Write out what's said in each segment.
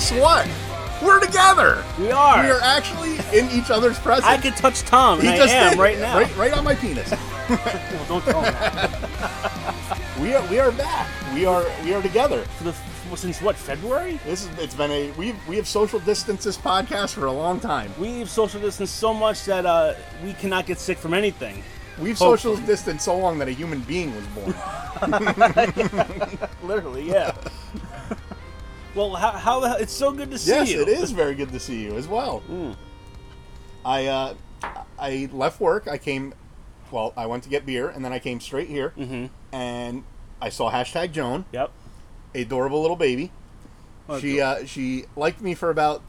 guess what? We're together. We are. We are actually in each other's presence. I can touch Tom, and I am did. right now. right, right on my penis. Well, don't tell him that. we are, we are back. We are, we are together. For the, since what February? This is, it's been a, we we have social distanced this podcast for a long time. We've social distanced so much that uh, we cannot get sick from anything. We've Hopefully. social distanced so long that a human being was born. Literally, yeah. Well, how, how the hell? It's so good to see yes, you. Yes, it is very good to see you as well. Mm. I uh, I left work. I came, well, I went to get beer, and then I came straight here, Mm-hmm. and I saw hashtag Joan, Yep. adorable little baby. Oh, she cool. uh, she liked me for about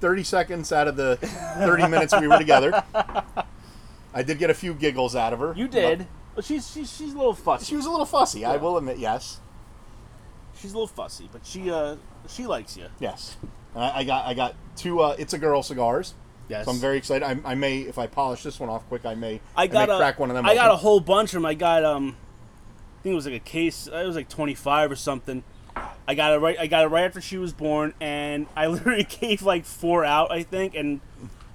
thirty seconds out of the thirty minutes we were together. I did get a few giggles out of her. You but did. Well, she's she's she's a little fussy. She was a little fussy. I will admit, yes, She's a little fussy, but she uh she likes you. yes. And I, I got I got two. Uh, it's a girl cigars. Yes. So I'm very excited. I, I may, if I polish this one off quick, I may. I got may a, crack one of them. I got a whole bunch of them. I got um, I think it was like a case. It was like twenty five or something. I got it right. I got it right after she was born, and I literally gave like four out, I think, and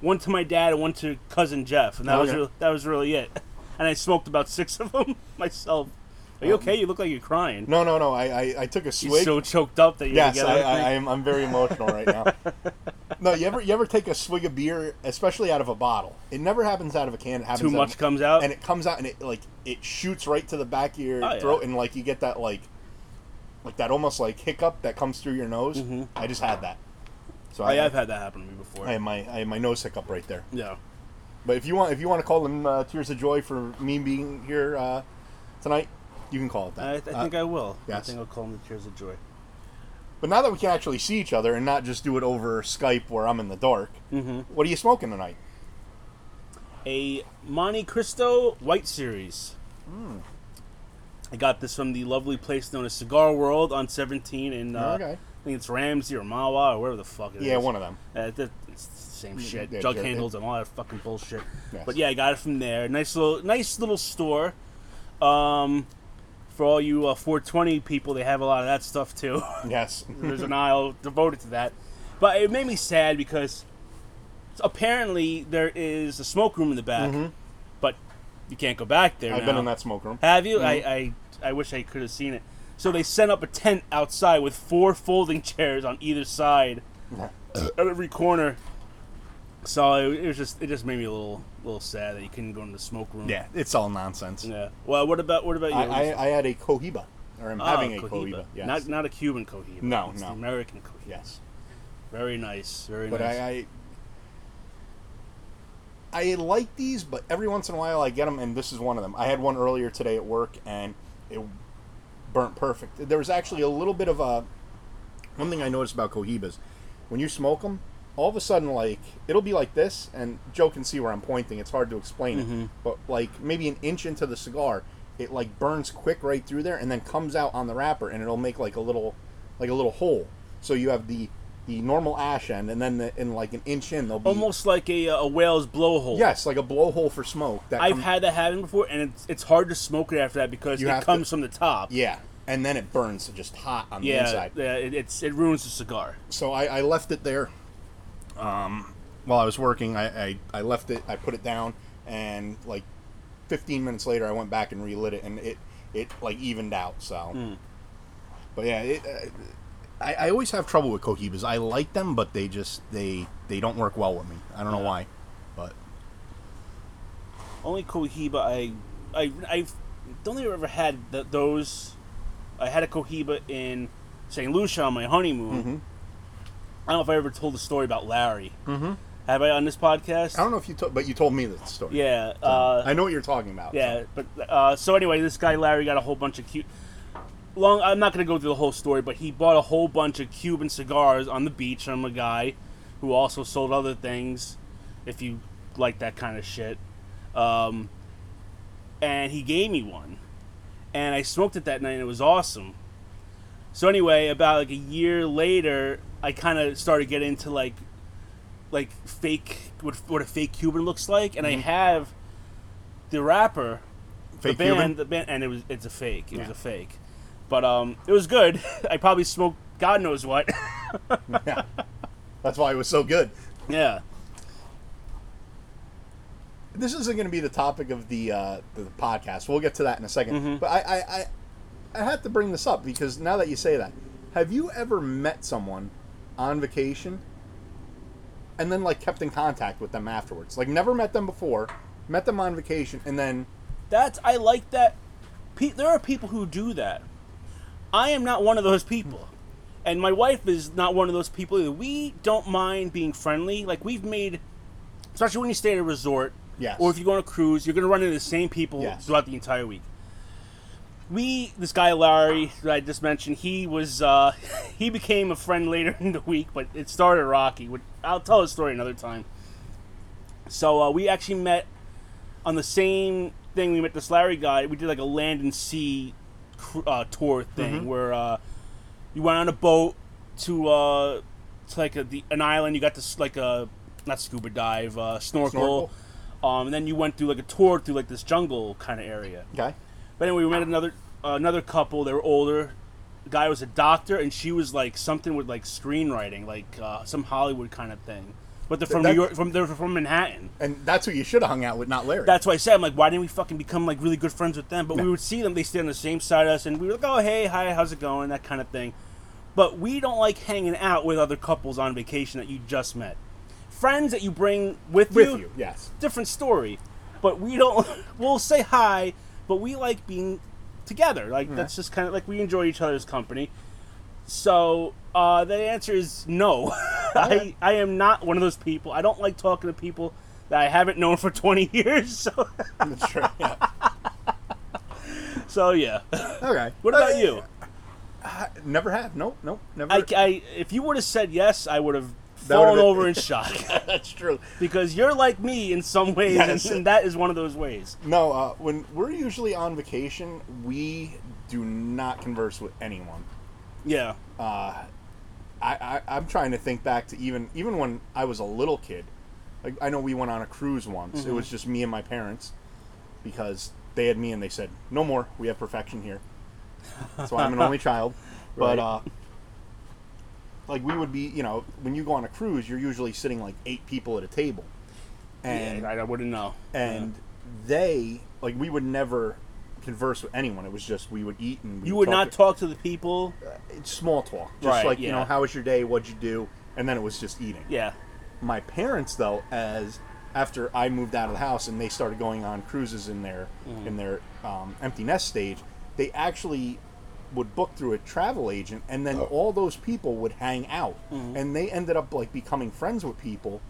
one to my dad and one to cousin Jeff, and that was Okay. real that was really it. And I smoked about six of them myself. Are you okay? You look like you're crying. No, no, no. I, I, I took a You're swig. so choked up that you're yes, I, I, I am. I'm very emotional right now. no, you ever you ever take a swig of beer, especially out of a bottle? It never happens out of a can. It happens Too out much of- comes out. and it comes out and it like it shoots right to the back of your Oh, yeah. throat, and like you get that like like that almost like hiccup that comes through your nose. Mhm. I just had that. So I I, have had that happen to me before. I my I have my nose hiccup right there. yeah. But if you want if you want to call them uh, tears of joy for me being here uh, tonight, you can call it that. I, I Uh, think I will. I think I'll call them the tears of joy. But now that we can actually see each other and not just do it over Skype where I'm in the dark, Mm-hmm. what are you smoking tonight? a Monte Cristo White Series. Hmm. I got this from the lovely place known as Cigar World on 17 in, uh, Okay. I think it's Ramsey or Mahwah or wherever the fuck it is. Yeah, one of them. Uh, that- it's the same shit. yeah, Jug handles and all that fucking bullshit. Yes. But yeah, I got it from there. Nice little, nice little store. Um, for all you uh, 420 people, they have a lot of that stuff too. Yes. There's an aisle devoted to that. But it made me sad because apparently there is a smoke room in the back, but you can't go back there. Mm-hmm. I've now. been in that smoke room. Have you? I, I I wish I could have seen it. So they set up a tent outside with four folding chairs on either side at every corner. So it, it was just it just made me a little little sad that you couldn't go into the smoke room. Yeah, it's all nonsense. Yeah. Well, what about what about you? I, I, I had a Cohiba, or I'm Oh, having a Cohiba. Cohiba. Yes. Not not a Cuban Cohiba. No, It's no. The American Cohiba. yes. Very nice. Very But nice. I, I I like these, but every once in a while I get them, and this is one of them. I had one earlier today at work, and it burnt perfect. There was actually a little bit of a one thing I noticed about Cohibas when you smoke them. All of a sudden, like it'll be like this, and Joe can see where I'm pointing. It's hard to explain Mm-hmm. it, but like maybe an inch into the cigar, it like burns quick right through there, and then comes out on the wrapper, and it'll make like a little, like a little hole. So you have the the normal ash end, and then the, in like an inch in, there'll be Almost like a, a whale's blowhole. yes, like a blowhole for smoke. That I've come- had that happen before, and it's, it's hard to smoke it after that because You it have to- comes from the top. yeah, and then it burns just hot on the inside. yeah, it, it's it ruins the cigar. so I, I left it there. Um, while I was working, I, I I left it. I put it down, and like 15 minutes later, I went back and relit it, and it it like evened out. So, Hmm. but yeah, it, uh, I I always have trouble with cohibas. I like them, but they just they they don't work well with me. I don't know why, but Only Cohiba I I I don't think I've ever had th- those. I had a Cohiba in St. Lucia on my honeymoon. Mhm. I don't know if I ever told the story about Larry. Mm-hmm. Have I on this podcast? I don't know if you told, but you told me the story. Yeah. So, Uh, I know what you're talking about. Yeah, but uh, so anyway, this guy Larry got a whole bunch of cute. Long, I'm not gonna go through the whole story, but he bought a whole bunch of Cuban cigars on the beach from a guy who also sold other things. If you like that kind of shit, um, and he gave me one, and I smoked it that night, and it was awesome. So anyway, about like a year later, I kind of started getting into like, like fake what what a fake Cuban looks like, and I have the wrapper Mm-hmm. Fake the band, Cuban? the band, and it was it's a fake. It was a fake, but um, it was good. I probably smoked God knows what. yeah. That's why it was so good. Yeah. This isn't going to be the topic of the uh, the podcast. We'll get to that in a 2nd Mm-hmm. But I, I, I I have to bring this up because now that you say that, have you ever met someone on vacation and then like kept in contact with them afterwards? Like never met them before, met them on vacation, and then That's I like that. Pe- there are people who do that. I am not one of those people, and my wife is not one of those people either. We don't mind being friendly. Like we've made, especially when you stay at a resort, Yes. or if you go on a cruise, you're going to run into the same people Yes. throughout the entire week. We, this guy Larry that I just mentioned, he was uh, he became a friend later in the week, but it started rocky. Which I'll tell his story another time. So uh, we actually met on the same thing. We met this Larry guy. We did like a land and sea uh, tour thing where uh, you went on a boat to uh, to like a, the, an island. You got this like a not scuba dive, uh, snorkel. Snorkel. Um, and then you went through like a tour through like this jungle kind of area. okay, But anyway, we met another uh, another couple. They were older. The guy was a doctor, and she was like something with like screenwriting, like uh, some Hollywood kind of thing. But they're from That- New York. From they're from Manhattan. and that's who you should have hung out with, not Larry. That's why I said, I'm like, why didn't we fucking become like really good friends with them? But we would see them, they stay on the same side of us, and we were like, oh, hey, hi, how's it going? That kind of thing. But we don't like hanging out with other couples on vacation that you just met. Friends that you bring with, with you, you, yes. different story. But we don't, we'll say hi, but we like being together. Like, that's just kind of like we enjoy each other's company. So uh, the answer is no. I, I am not one of those people. I don't like talking to people that I haven't known for 20 years. So, That's true. Yeah. so yeah. Okay. What about Uh, you? I never have. Nope. Nope. Never. I, I, if you would have said yes, I would have fallen been- over in shock that's true. because you're like me in some ways, Yes. and, and that is one of those ways. No, uh, when we're usually on vacation, we do not converse with anyone. Yeah. I, I I'm trying to think back to even even when I was a little kid. Like I know we went on a cruise once. It was just me and my parents because they had me and they said no more. We have perfection here. So I'm an only child, but Right. uh, like we would be, you know, when you go on a cruise, you're usually sitting like eight people at a table, and yeah, I, I wouldn't know. and they like we would never converse with anyone. It was just we would eat and we you would not to- talk to the people. it's small talk, just Right, like you know, how was your day? What'd you do? And then it was just eating. Yeah. My parents, though, as after I moved out of the house and they started going on cruises in their Mm-hmm. in their um, empty nest stage, they actually would book through a travel agent, and then all those people would hang out, Mm-hmm. and they ended up like becoming friends with people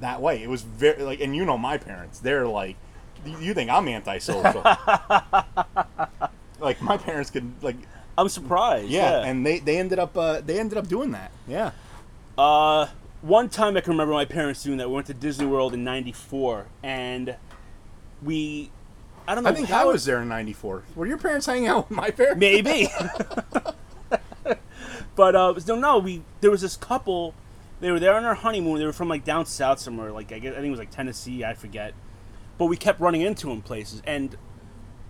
that way. It was very like, and you know, my parents, they're like, you- you think I'm antisocial? like my parents could like, I'm surprised. yeah, Yeah. and they they ended up uh, they ended up doing that. Yeah. Uh, one time I can remember my parents doing that. We went to Disney World in '94, and we, I don't know I think I was there in '94. Were your parents hanging out with my parents? maybe. but uh, no, no, we there was this couple. They were there on our honeymoon. They were from like down south somewhere, like I, guess, I think it was like Tennessee. I forget. But we kept running into them places, and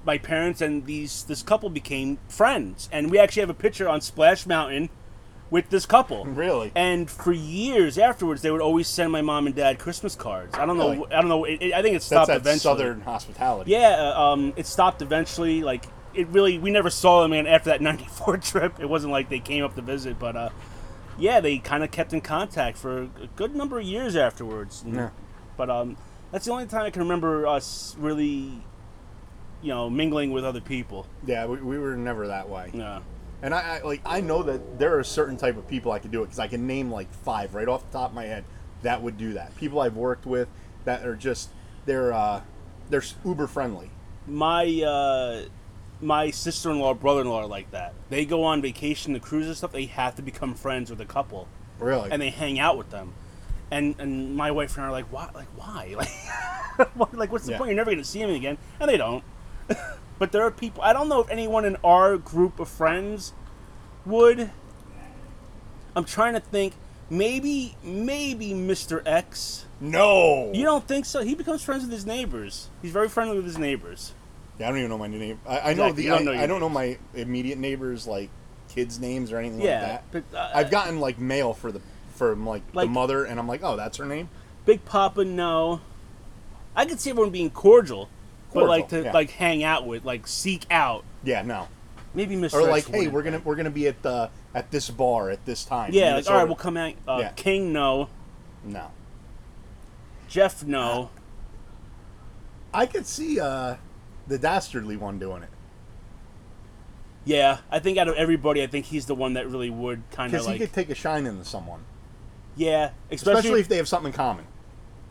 my parents and these this couple became friends. And we actually have a picture on Splash Mountain with this couple. Really? And for years afterwards, they would always send my mom and dad Christmas cards. I don't know. Really? I don't know. It, it- I think it stopped That's that eventually. southern hospitality. Yeah, uh, um, it stopped eventually. Like it really, we never saw them again after that '94 trip. It wasn't like they came up to visit, but uh, yeah, they kind of kept in contact for a good number of years afterwards. Yeah. But um, that's the only time I can remember us really, you know, mingling with other people. Yeah, we, we were never that way. Yeah. And I, I like I know that there are certain type of people I could do it because I can name like five right off the top of my head that would do that. People I've worked with that are just they're uh, they're uber friendly. My uh, my sister-in-law, brother-in-law are like that. They go on vacation, the cruise and stuff. They have to become friends with a couple. Really. and they hang out with them. And and my wife and I are like, why? Like why? Like, like what's the Yeah. point? You're never gonna see him again, and they don't. but there are people. I don't know if anyone in our group of friends would. I'm trying to think. Maybe maybe Mr. X. no. You don't think so? He becomes friends with his neighbors. He's very friendly with his neighbors. Yeah, I don't even know my name. I, I know Exactly, the. you don't I, know I don't know my immediate neighbors like kids' names or anything Yeah, like that. but, uh, I've gotten like mail for the from like, Like- the mother, and I'm like, oh, that's her name. Big Papa, no. I could see everyone being cordial, but like to yeah. like hang out with, like seek out. Yeah, no. Maybe Miss Or like, hey, we're gonna we're gonna be at the at this bar at this time. Yeah, like, all right, we'll come out. Uh, Yeah. King, no. No, Jeff, no. I could see uh the dastardly one doing it Yeah, I think out of everybody, I think he's the one that really would kind of because like. he could take a shine into someone, yeah, especially, especially if they have something in common.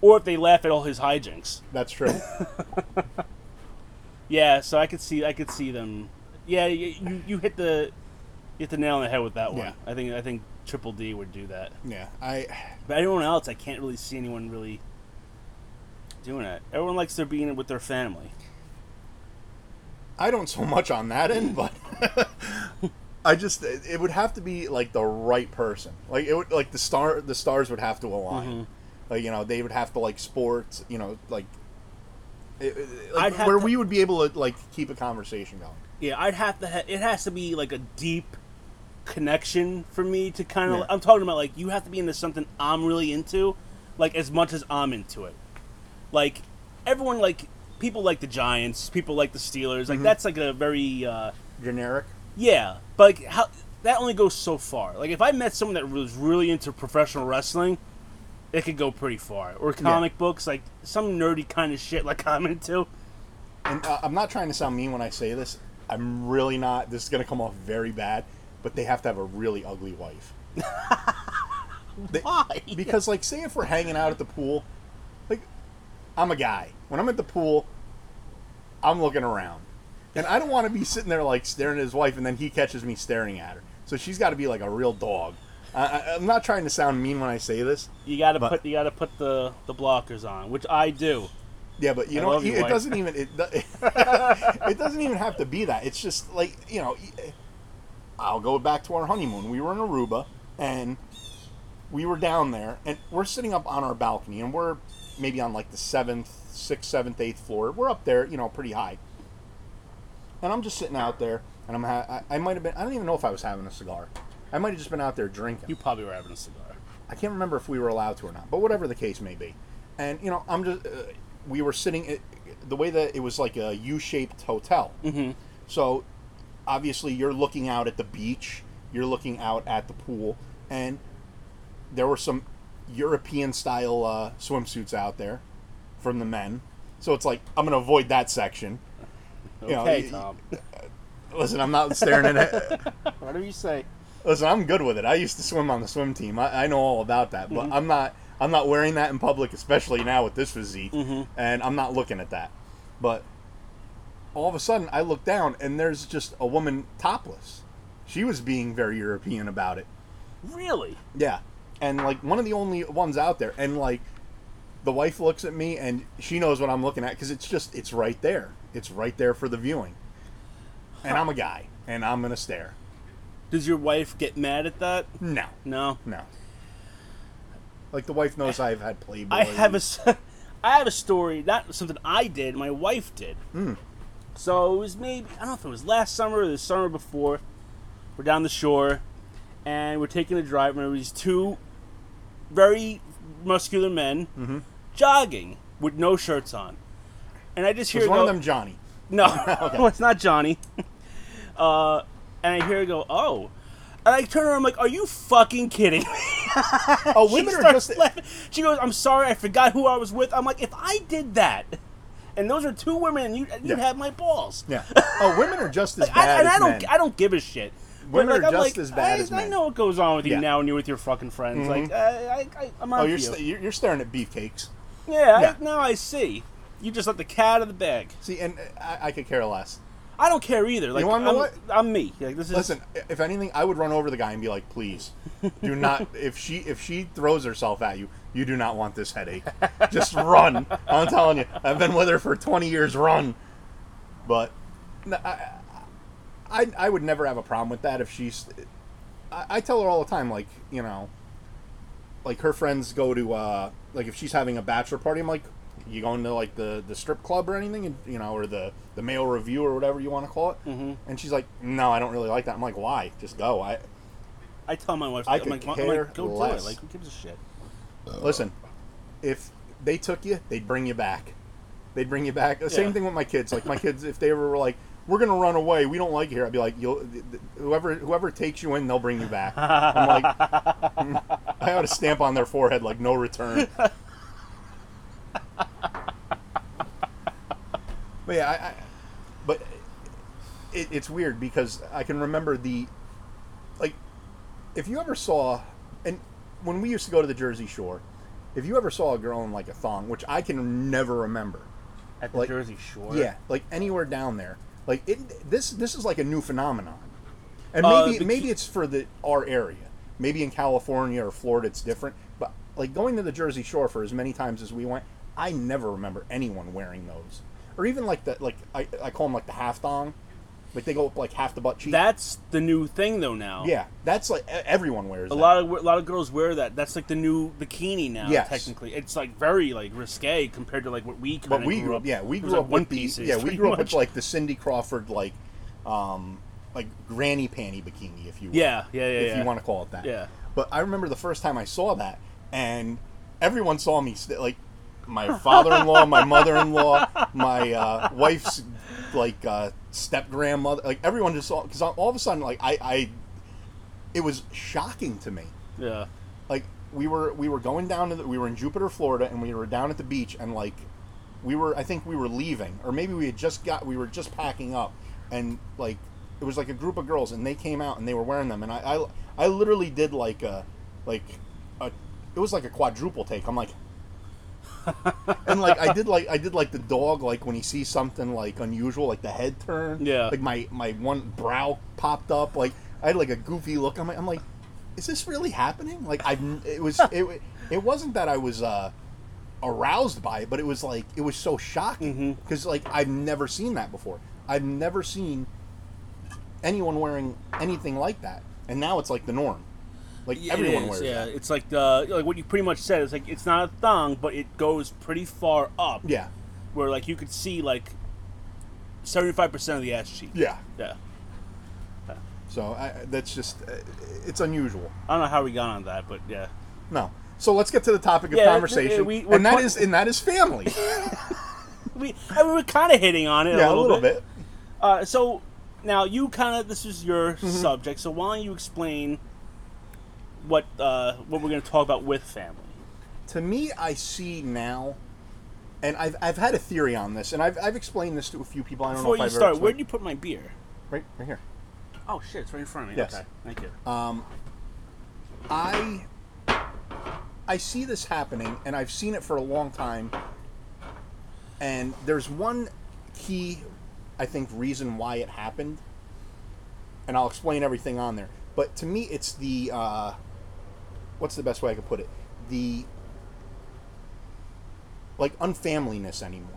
Or if they laugh at all his hijinks. That's true. Yeah, so I could see, I could see them. Yeah, you, you, hit the, you hit the nail on the head with that one. Yeah. I think, I think Triple D would do that. yeah, I But anyone else, I can't really see anyone really doing it. Everyone likes their being with their family. I don't so much on that end, but I just it it would have to be like the right person. Like it would like the star the stars would have to align. Mm-hmm. Like you know they would have to like sports. You know like. It, it- like where to- we would be able to like keep a conversation going. Yeah, I'd have to. Ha- it has to be like a deep connection for me to kind of. Yeah. I'm talking about like you have to be into something I'm really into, like as much as I'm into it. Like everyone, like people like the Giants, people like the Steelers. Mm-hmm. Like that's like a very uh, Generic. yeah. But like how that only goes so far. Like if I met someone that was really into professional wrestling, it could go pretty far. Or comic books, like some nerdy kind of shit like I'm into. And uh, I'm not trying to sound mean when I say this. I'm really not. This is going to come off very bad, but they have to have a really ugly wife. They- Why? Because, like, say if we're hanging out at the pool, like, I'm a guy. When I'm at the pool, I'm looking around. And I don't want to be sitting there, like, staring at his wife, and then he catches me staring at her. So she's got to be like a real dog. I, I'm not trying to sound mean when I say this. You gotta But- put you gotta put the the blockers on, which I do. Yeah, but you I know, you, it wife. doesn't even it, it doesn't even have to be that. It's just like you know, I'll go back to our honeymoon. We were in Aruba, and we were down there, and we're sitting up on our balcony, and we're maybe on like the seventh, sixth, seventh, eighth floor. We're up there, you know, pretty high. And I'm just sitting out there, and I'm ha- I, I might have been I don't even know if I was having a cigar. I might have just been out there drinking. You probably were having a cigar. I can't remember if we were allowed to or not, but whatever the case may be. And you know, I'm just uh, we were sitting it, the way that it was like a U-shaped hotel. Mm-hmm. So obviously you're looking out at the beach, you're looking out at the pool, and there were some European style uh, swimsuits out there from the men. So it's like I'm going to avoid that section. You know, Okay, Tom. Listen, I'm not staring at it. Whatever you say. Listen, I'm good with it. I used to swim on the swim team. I, I know all about that, but mm-hmm. I'm not. I'm not wearing that in public, especially now with this physique, mm-hmm. and I'm not looking at that. But all of a sudden, I look down, and there's just a woman topless. She was being very European about it. Really? Yeah, and like one of the only ones out there, and like the wife looks at me, and she knows what I'm looking at because it's just it's right there. It's right there for the viewing. And I'm a guy, and I'm gonna stare. Does your wife get mad at that? No, No. No. Like the wife knows I've had Playboy. I have a, s- I have a story. Not something I did. My wife did. Hmm. So it was maybe I don't know if it was last summer or the summer before. We're down the shore, and we're taking a drive. And there was two very muscular men Mm-hmm. jogging with no shirts on, and I just hear Was one go, of them Johnny? No, it's not Johnny. Uh, and I hear her go, "Oh," and I turn around. I'm like, "Are you fucking kidding me?" Oh, women are just. laughing. She goes, "I'm sorry, I forgot who I was with." I'm like, "If I did that, and those are two women, and you you Yeah. have my balls." Yeah. Oh, women are just as Like, bad I, and as I don't men. I don't give a shit. Women like, are I'm just like, as bad I, as I know what goes on with you Yeah. Mm-hmm. now, and you're with your fucking friends. Like, I, I, I, I'm on oh, you're, you. st- you're staring at beefcakes. yeah, Yeah. I, now I see. You just let the cat out of the bag. See, and I, I could care less. I don't care either. Like, wanna know I'm, what? I'm me. Like, this is Listen, if anything, I would run over the guy and be like, "Please, do not. if she if she throws herself at you, you do not want this headache. Just run. I'm telling you. I've been with her for 20 years. Run." But no, I, I I would never have a problem with that if she's. I, I tell her all the time, like you know, like her friends go to uh like if she's having a bachelor party, I'm like, you going to like the the strip club or anything, and you know, or the the male revue or whatever you want to call it. Mm-hmm. And she's like, no, I don't really like that. I'm like, why? Just go. I I tell my wife, I I'm could like, I'm care like, go do it. Like, who gives a shit? listen. If they took you, they'd bring you back. They'd bring you back. The Same thing with my kids. Like my kids, if they ever were like, "We're gonna run away. We don't like it here," I'd be like, "You'll whoever whoever takes you in, they'll bring you back." I'm like, I ought to stamp on their forehead like no return. but yeah, I, I but it, it's weird because I can remember the like if you ever saw and when we used to go to the Jersey Shore, if you ever saw a girl in like a thong, which I can never remember, At the Like- Jersey Shore. yeah, like anywhere down there, like it. This this is like a new phenomenon, and Uh, maybe maybe it's for the our area. Maybe in California or Florida it's different, but like going to the Jersey Shore for as many times as we went, I never remember anyone wearing those, or even like the like I, I call them like the half thong, like they go up like half the butt cheek. That's the new thing, though. Now. yeah, that's like e- everyone wears A that. lot of a lot of girls wear that. That's like the new bikini now. Yes. Technically, it's like very like risque compared to like what we But we grew up. yeah, we grew like up one with the, pieces. yeah, we grew up much. with like the Cindy Crawford like, um, like granny panty bikini, if you will. Yeah, yeah, yeah, if yeah. you want to call it that. Yeah. But I remember the first time I saw that, and everyone saw me st- like my father-in-law, my mother-in-law, my uh, wife's like uh, step grandmother, like everyone just saw because all of a sudden like I, I, it was shocking to me Yeah. like we were we were going down to the, we were in Jupiter, Florida, and we were down at the beach, and like we were I think we were leaving, or maybe we had just got we were just packing up, and like it was like a group of girls, and they came out and they were wearing them, and I I, I literally did like a like a it was like a quadruple take. I'm like. and like I did like I did like the dog like when he sees something like unusual like the head turn Yeah. like my my one brow popped up like I had like a goofy look I'm like, I'm like is this really happening? Like I, it was, it, it wasn't that I was uh, aroused by it, but it was like it was so shocking Mhm. because like I've never seen that before. I've never seen anyone wearing anything like that, and now it's like the norm. Like Yeah, everyone it is, wears yeah. that. It's like the like what you pretty much said. It's like it's not a thong, but it goes pretty far up. Yeah, Where like you could see like seventy five percent of the ass cheek. yeah. Yeah. So I, that's just it's unusual. I don't know how we got on that, but yeah. No. So let's get to the topic of Yeah, conversation, we- we're and that is and that is family. We I mean, we're kind of hitting on it yeah, a little, bit. bit. Uh, so now you kind of this is your Mm-hmm. subject. So why don't you explain what uh, what we're going to talk about with family? to me, I see now, and I've, I've had a theory on this, and I've, I've explained this to a few people. I don't Before know you I've start, ever where'd you put my beer? right right here. Oh shit, it's right in front of me. Yes. Okay, thank you. Um, I I see this happening, and I've seen it for a long time. And there's one key, I think, reason why it happened, and I'll explain everything on there. But to me, it's the uh, what's the best way I could put it? The like unfamiliness anymore.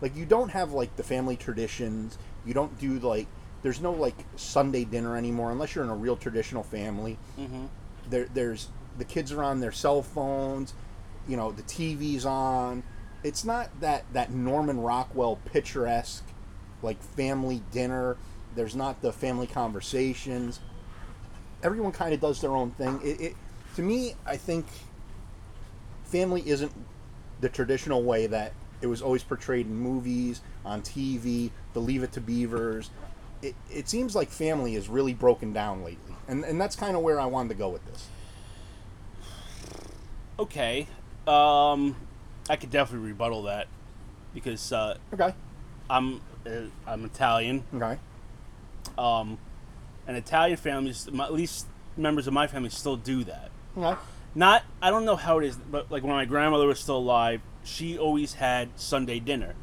Like you don't have like the family traditions. You don't do like there's no like Sunday dinner anymore unless you're in a real traditional family. Mm-hmm. There there's the kids are on their cell phones. You know the TV's on. It's not that that Norman Rockwell picturesque like family dinner. There's not the family conversations. Everyone kind of does their own thing. It, it to me, I think family isn't the traditional way that it was always portrayed in movies, on TV, the Leave It to Beavers. It, it seems like family is really broken down lately. And, and that's kind of where I wanted to go with this. Okay, um, I could definitely rebuttal that because uh, Okay. I'm uh, I'm Italian. Okay. Um, and Italian families, at least members of my family, still do that. Okay. Not, I don't know how it is, but like when my grandmother was still alive, she always had Sunday dinner,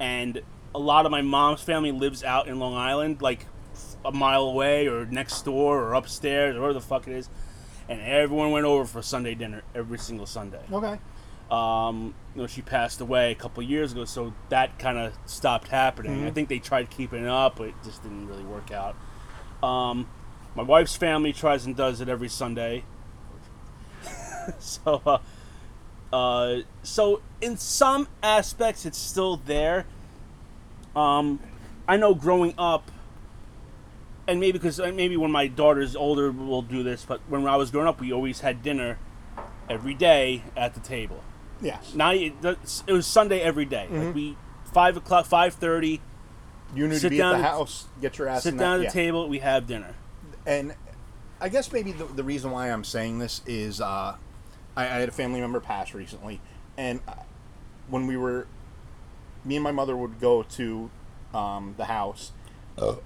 and a lot of my mom's family lives out in Long Island, like a mile away or next door or upstairs or whatever the fuck it is, and everyone went over for Sunday dinner every single Sunday. Okay. Um, you know, she passed away a couple years ago, so that kind of stopped happening. I Mhm. think they tried keeping it up, but it just didn't really work out. Um, my wife's family tries and does it every Sunday. so, uh, Uh, so in some aspects, it's still there. Um, I know growing up, and maybe because maybe when my daughter's older, we'll do this. But when I was growing up, we always had dinner every day at the table. Yes. Now it it was Sunday every day. Like we five o'clock, five thirty. You need Sit to be down- at the house, get your ass Sit down that, at the yeah. table. We have dinner. and I guess maybe the, the reason why I'm saying this is uh, I, I had a family member pass recently, and when we were, me and my mother would go to um, the house,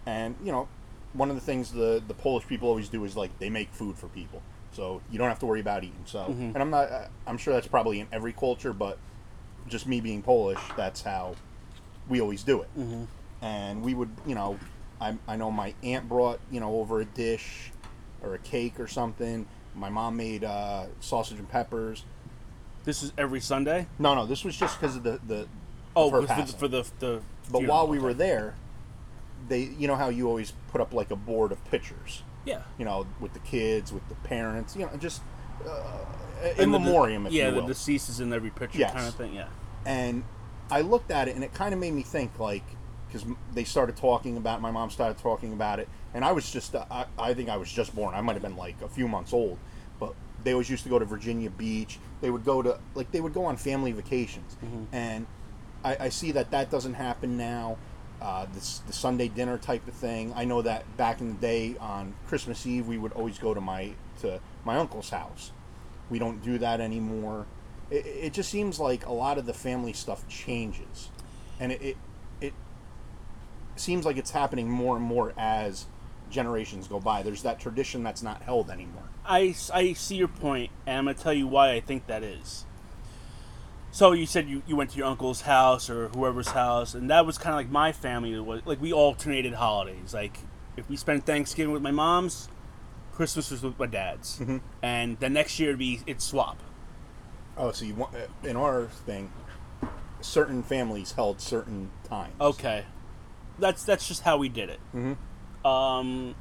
and you know, one of the things the the Polish people always do is like they make food for people, so you don't have to worry about eating. So, and I'm not, uh, I'm sure that's probably in every culture, but just me being Polish, that's how we always do it. And we would, you know, I, I know my aunt brought, you know, over a dish or a cake or something. My mom made uh, sausage and peppers. This is every Sunday. No, no, this was just because of the the. Oh, for, the, for the the. But funeral. while we were there, they, you know how you always put up like a board of pictures, yeah, you know, with the kids, with the parents, you know, just uh, in the- memoriam, if yeah, you will. the deceased is in every picture, Yes. kind of thing. Yeah. and I looked at it, and it kind of made me think, like, because they started talking about, my mom started talking about it, and I was just, uh, I, I think I was just born. I might have been like a few months old, but they always used to go to Virginia Beach. They would go to, like, they would go on family vacations, and I, I see that that doesn't happen now. Uh, this the Sunday dinner type of thing. I know that back in the day on Christmas Eve, we would always go to my to my uncle's house. We don't do that anymore. It, it just seems like a lot of the family stuff changes, and it, it it seems like it's happening more and more as generations go by. There's that tradition that's not held anymore. I, I see your point, and I'm going to tell you why I think that is. So you said you, you went to your uncle's house or whoever's house, and that was kind of like my family. It was like we alternated holidays. Like if we spent Thanksgiving with my mom's, Christmas was with my dad's, and the next year it'd be it'd swap. Oh, so you want in our thing, certain families held certain times. Okay, that's that's just how we did it. Mm-hmm. Um,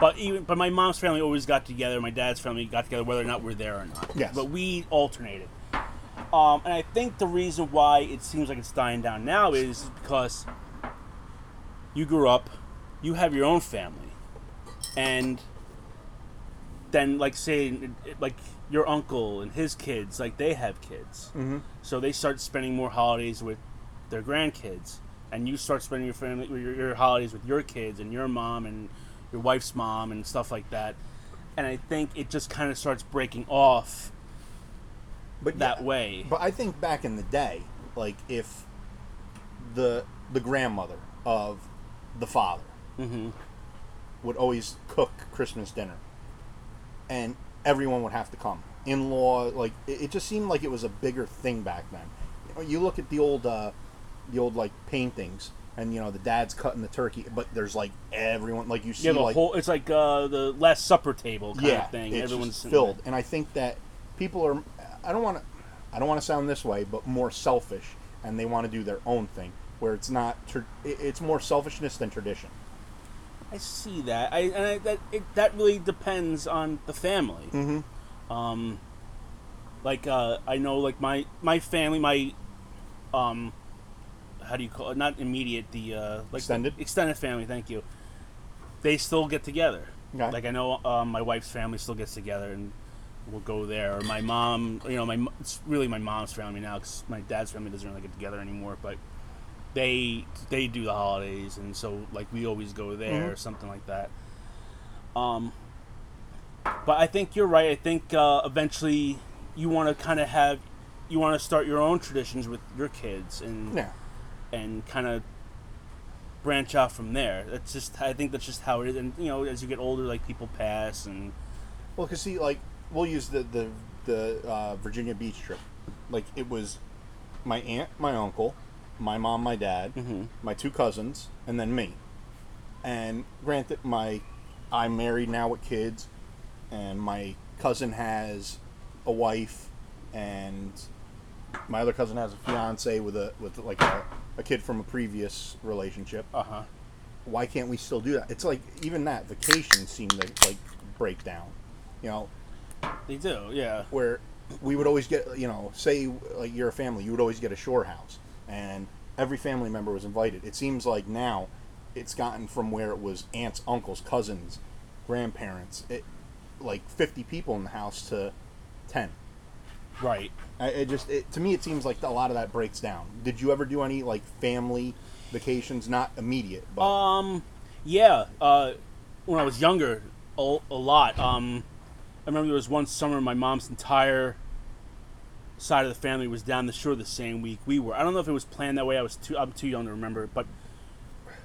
but even but my mom's family always got together. My dad's family got together, whether or not we're there or not. Yes. But we alternated. Um, and I think the reason why it seems like it's dying down now is because you grew up, you have your own family, and then like say like your uncle and his kids, like they have kids, mm-hmm. so they start spending more holidays with their grandkids, and you start spending your family your, your holidays with your kids and your mom and your wife's mom and stuff like that. And I think it just kind of starts breaking off but that yeah, way. But I think back in the day, like if the the grandmother of the father Mm-hmm. would always cook Christmas dinner, and everyone would have to come. In law, like it, it just seemed like it was a bigger thing back then. You look at the old, uh, the old like paintings, and you know the dad's cutting the turkey, but there's like everyone, like you see, Yeah, the like whole it's like uh, the Last Supper table kind yeah, of thing. it's Everyone's filled, there. and I think that people are. I don't want to. I don't want to sound this way, but more selfish, and they want to do their own thing, where it's not. It's more selfishness than tradition. I see that. I and I, that it, that really depends on the family. Mm-hmm. Um, like uh, I know, like my my family, my um, how do you call it? Not immediate. The uh, like Extended? extended family. Thank you. They still get together. Okay. Like I know um, my wife's family still gets together and we'll go there. Or my mom, you know, my it's really my mom's family now because my dad's family doesn't really get together anymore. But they they do the holidays, and so like we always go there or something like that. Um, but I think you're right. I think uh, eventually you want to kind of have you want to start your own traditions with your kids and Yeah. And kind of branch off from there. That's just I think that's just how it is. And you know, as you get older, like people pass and Well, cause see, like we'll use the the the uh, Virginia Beach trip. Like it was my aunt, my uncle, my mom, my dad, my two cousins, and then me. And granted, my I'm married now with kids, and my cousin has a wife, and my other cousin has a fiance with a with like a, a kid from a previous relationship. uh huh. Why can't we still do that? It's like even that vacations seem to like break down. You know, They do, yeah. where we would always get you know say like you're a family you would always get a shore house and every family member was invited it seems like now it's gotten from where it was aunts uncles cousins grandparents it, like 50 people in the house to 10 Right. I, it just it, to me it seems like a lot of that breaks down did you ever do any like family vacations not immediate but Um, yeah. Uh, when I was younger, a, a lot. Um, I remember there was one summer my mom's entire side of the family was down the shore the same week we were. I don't know if it was planned that way. I was too I'm too young to remember, but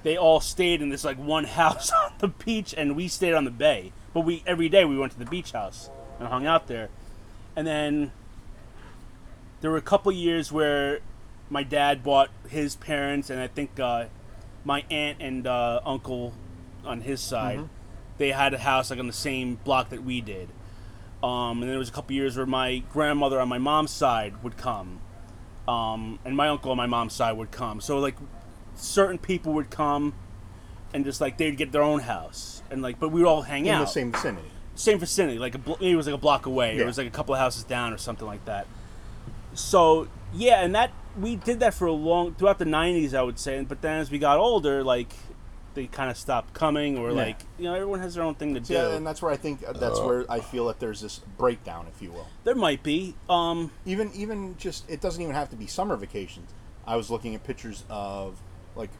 they all stayed in this like one house on the beach, and we stayed on the bay. But we every day we went to the beach house and hung out there, and then there were a couple years where my dad bought his parents and I think uh, my aunt and uh, uncle on his side they had a house like on the same block that we did. Um, and then there was a couple years where my grandmother on my mom's side would come, um, and my uncle on my mom's side would come. So like certain people would come, and just like they'd get their own house, and like but we would all hang in out in the same vicinity same vicinity, like a blo- maybe it was like a block away. Yeah. It was like a couple of houses down or something like that. So yeah, and that we did that for a long throughout the '90s, I would say. But then as we got older, like they kind of stopped coming, or Yeah. like you know everyone has their own thing to do. yeah and that's where i think uh, that's where i feel that there's this breakdown if you will there might be. Um, even even just it doesn't even have to be summer vacations. I was looking at pictures of like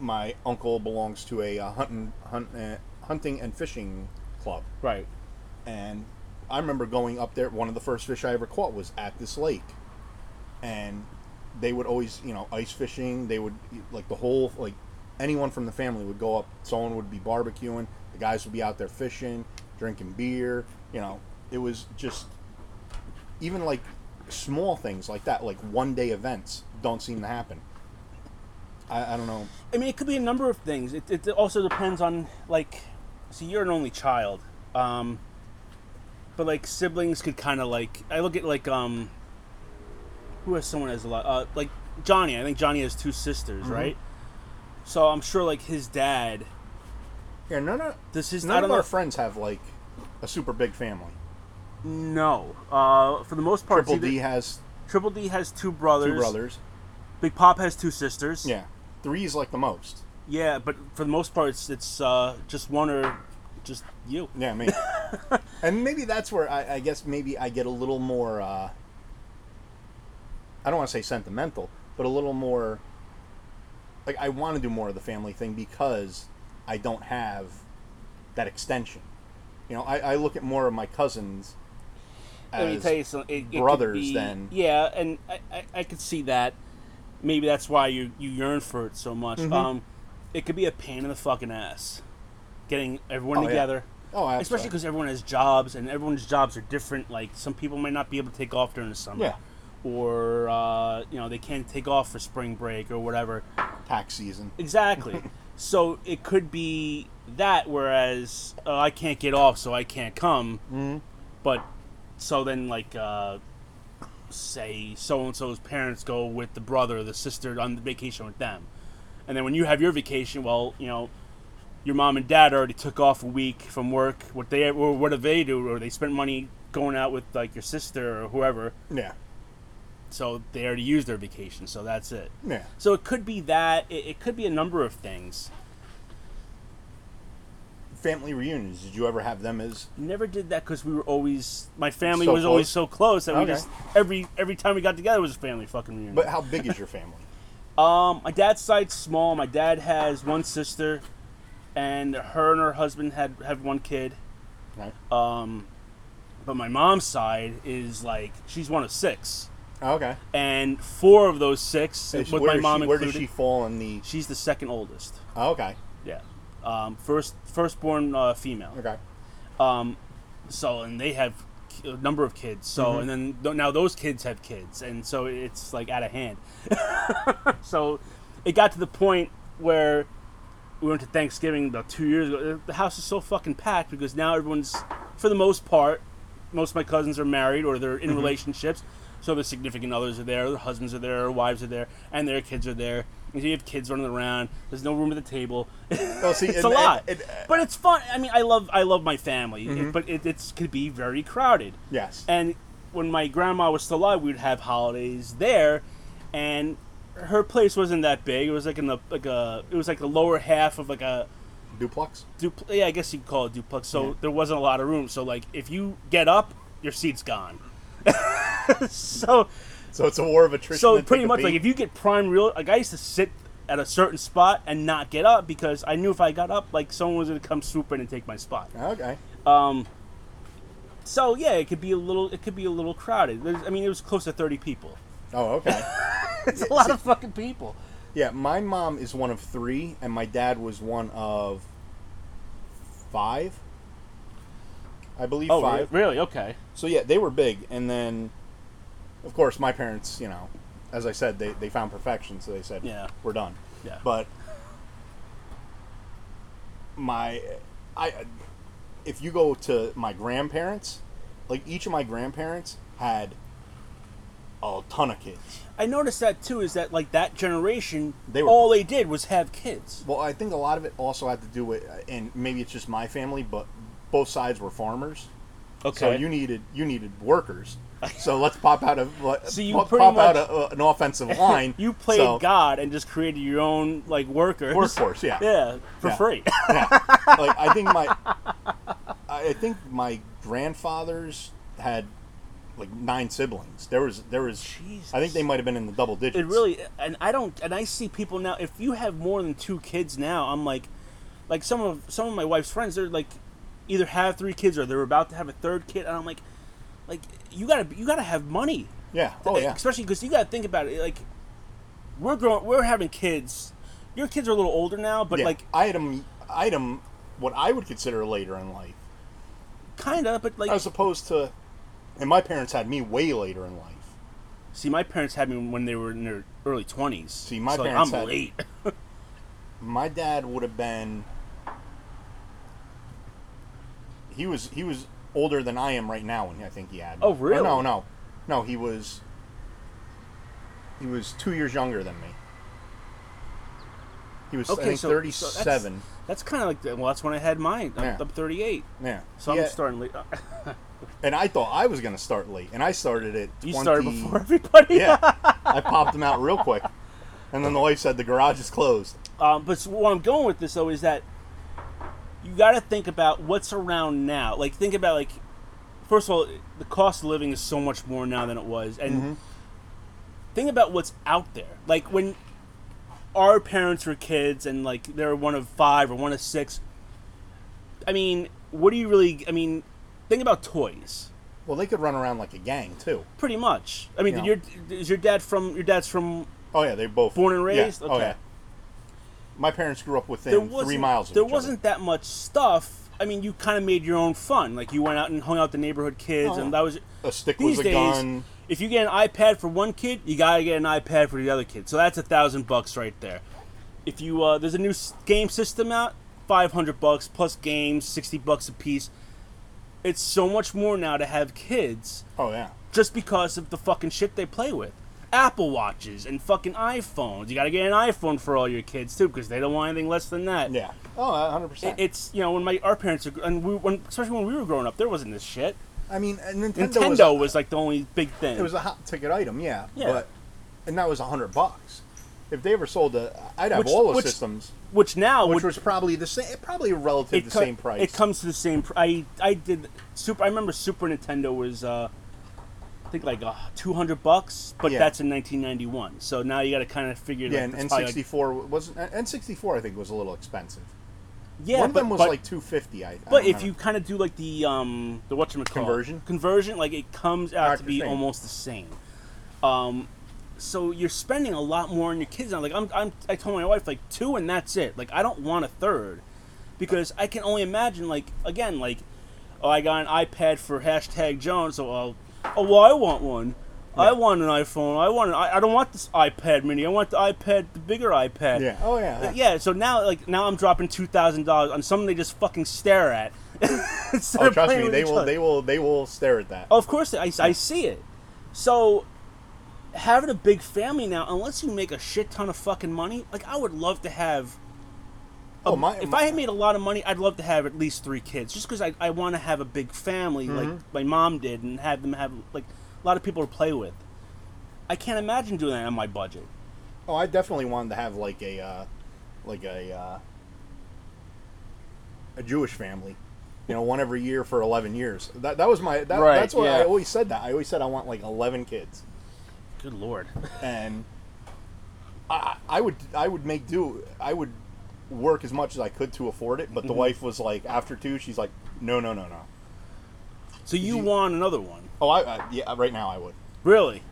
my uncle belongs to a uh, hunting hunt, uh, hunting and fishing club, right. and I remember going up there. One of the first fish I ever caught was at this lake, and they would always you know ice fishing. They would like the whole like anyone from the family would go up. Someone would be barbecuing. The guys would be out there fishing, drinking beer. You know, it was just even like small things like that, like one day events, don't seem to happen. I, I don't know. I mean, it could be a number of things. It, it also depends on like, see, you're an only child, um, but like siblings could kind of like. I look at like um, who has someone has a lot uh, like Johnny. I think Johnny has two sisters, Mm-hmm. right? So I'm sure like his dad. Yeah, none of Does his I none of our friends have like a super big family. No, uh, for the most part, Triple D has Triple D has two brothers. two brothers. Big Pop has two sisters. Yeah, three is like the most. Yeah, but for the most part, it's, it's uh, just one or just you. Yeah, me. and maybe that's where I, I guess maybe I get a little more. Uh, I don't want to say sentimental, but a little more. Like I want to do more of the family thing because I don't have that extension. You know, I, I look at more of my cousins. As, Let me tell you something. It, it brothers be- then. Yeah, and I, I, I could see that. Maybe that's why you you yearn for it so much. Mm-hmm. Um, it could be a pain in the fucking ass, getting everyone Oh, yeah. together. Oh, Especially because everyone has jobs and everyone's jobs are different. Like some people might not be able to take off during the summer, Yeah. or uh, you know they can't take off for spring break or whatever. tax season. Exactly. so it could be that. Whereas uh, I can't get off, so I can't come. Mhm. But so then, like, uh, say so and so's parents go with the brother or the sister on vacation with them, and then when you have your vacation, well, you know, your mom and dad already took off a week from work. What they or what do they do? Or they spent money going out with like your sister or whoever. Yeah. So they already used their vacation. So that's it. Yeah. So it could be that. It, it could be a number of things. Family reunions. Did you ever have them as? Never did that because we were always my family So was always so close that we just every every time we got together was a family fucking reunion. But how big is your family? um, my dad's side's small. My dad has one sister, and her and her husband had have one kid. Right. Um, but my mom's side is like she's one of six, Oh, okay. and four of those six, Is- with my mom she, where included, does she fall in the? she's the second oldest. Oh, okay. Yeah. Um, first firstborn uh, female. Okay. Um, so and they have a number of kids. So Mm-hmm. and then th- now those kids have kids, and so it's like out of hand. so it got to the point where we went to Thanksgiving about two years ago. The house is so fucking packed because now everyone's, for the most part, most of my cousins are married or they're Mm-hmm. in relationships. So their significant others are there, their husbands are there, their wives are there, and their kids are there. And you have kids running around. There's no room at the table. Well, see, it's and- a lot, and- and- but it's fun. I mean, I love I love my family, Mm-hmm. but it it's, could be very crowded. Yes. And when my grandma was still alive, we'd have holidays there, and her place wasn't that big. It was like in the like a it was like the lower half of like a Duplex. dupl- yeah, I guess you could call it duplex. So Yeah. there wasn't a lot of room. So like if you get up, your seat's gone. so So it's a war of attrition. so pretty much like if you get prime real like I used to sit at a certain spot and not get up because I knew if I got up like someone was gonna come swoop in and take my spot. Okay. Um so yeah, it could be a little it could be a little crowded. There's, I mean it was close to thirty people. Oh, okay. It's a lot of fucking people. yeah, my mom is one of three, and my dad was one of five. I believe Oh five. re- really? Okay. So yeah, they were big, and then, of course, my parents, you know, as I said, they, they found perfection, so they said, Yeah. we're done." Yeah. But my, I, if you go to my grandparents, like each of my grandparents had a ton of kids. I noticed that too. Is that like that generation? They were- all they did was have kids. Well, I think a lot of it also had to do with, uh, and maybe it's just my family, but both sides were farmers. Okay. So you needed you needed workers. So let's pop out of So you pop, out much- a, a- an offensive line. you played so- God and just created your own like workers. Workforce, yeah. Yeah, for Yeah. free. Yeah. like I think my I think my grandfathers had like nine siblings. There was there was Jesus. I think they might have been in the double digits. It really, and I don't, and I see people now. If you have more than two kids now, I'm like, like some of some of my wife's friends, they're like, either have three kids or they're about to have a third kid, and I'm like, like you gotta you gotta have money, Yeah. Oh yeah. especially because you gotta think about it. Like, we're growing, we're having kids. Your kids are a little older now, but yeah. like item item what I would consider later in life. kind of, but like, As opposed to and my parents had me way later in life. see, my parents had me when they were in their early twenties. See, my so, like, parents I'm had- late. My dad would have been he was he was older than I am right now when I think he had. me. Oh, really? no, no. No, he was he was 2 years younger than me. He was Okay, so- so 37. That's kind of like the, well, that's when I had mine. I'm, Yeah. I'm 38, yeah. so Yeah, I'm starting late. And I thought I was going to start late, and I started at You started before everybody. Yeah. I popped them out real quick. And then the wife said the garage is closed. Um, but so where I'm going with this though is that you got to think about what's around now. Like think about like first of all, the cost of living is so much more now than it was, and Mm-hmm. think about what's out there. Like when our parents were kids and like they're one of five or one of six. I mean, what do you really? I mean, think about toys. Well, they could run around like a gang, too. Pretty much. I mean, Yeah. did your is your dad from your dad's from Oh yeah, they both Born and raised. yeah. Oh Okay. yeah. My parents grew up within three miles. Of there wasn't that much stuff. I mean, you kind of made your own fun. Like you went out and hung out with the neighborhood kids, Oh, and that was. A stick these was a days. gun. If you get an iPad for one kid, you gotta get an iPad for the other kid. So that's a thousand bucks right there. If you uh, there's a new game system out, five hundred bucks plus games, sixty bucks a piece. It's so much more now to have kids Oh yeah. just because of the fucking shit they play with. Apple watches and fucking iPhones. You gotta get an iPhone for all your kids too, because they don't want anything less than that. Yeah. Oh, hundred It- percent. It's you know when my our parents are, and we when especially when we were growing up, there wasn't this shit. I mean, uh, Nintendo, Nintendo was, was, like the only big thing. it was a hot ticket item, yeah. Yeah. But and that was a hundred bucks. If they ever sold a, I'd have Which- all the which- systems, which now which would, was probably the same, probably relative the co- same price. It comes to the same. Pr- I I did super. I remember Super Nintendo was uh, I think like uh, two hundred bucks, but Yeah. that's in 1991. So now you got to kind of figure. yeah, like, and that's N probably, sixty four wasn't N sixty four. I think was a little expensive. Yeah, One of but, them was but, like two fifty. I. I But if remember. you kind of do like the um the what Conversion? conversion, like it comes out Not to the be same. almost the same. Um, so you're spending a lot more on your kids now. Like I'm, I'm I told my wife like two and that's it. Like I don't want a third because I can only imagine like again like oh I got an iPad for hashtag Jones so I'll oh well I want one. I want an iPhone. I want. An, I, I don't want this iPad Mini. I want the iPad, the bigger iPad. yeah. Oh yeah. Uh, yeah, so now like now I'm dropping two thousand dollars on something they just fucking stare at. Instead Oh, trust me, they will. other. They will. They will stare at that. Of course, I, I see it. So having a big family now, unless you make a shit ton of fucking money, like I would love to have Oh, my- if I had made a lot of money, I'd love to have at least three kids, just because I, I want to have a big family like Mm-hmm. my mom did, and have them have like a lot of people to play with. I can't imagine doing that on my budget. Oh, I definitely wanted to have like a uh, like a uh, a Jewish family. You know, one every year for eleven years. That that was my that, Right, that's what I always said. That I always said I want like eleven kids, Good lord. and I I would I would make do. I would work as much as I could to afford it. But Mm-hmm. the wife was like, after two, she's like, no, no, no, no. So you, you- want another one? Oh, I, I yeah, right now I would. Really?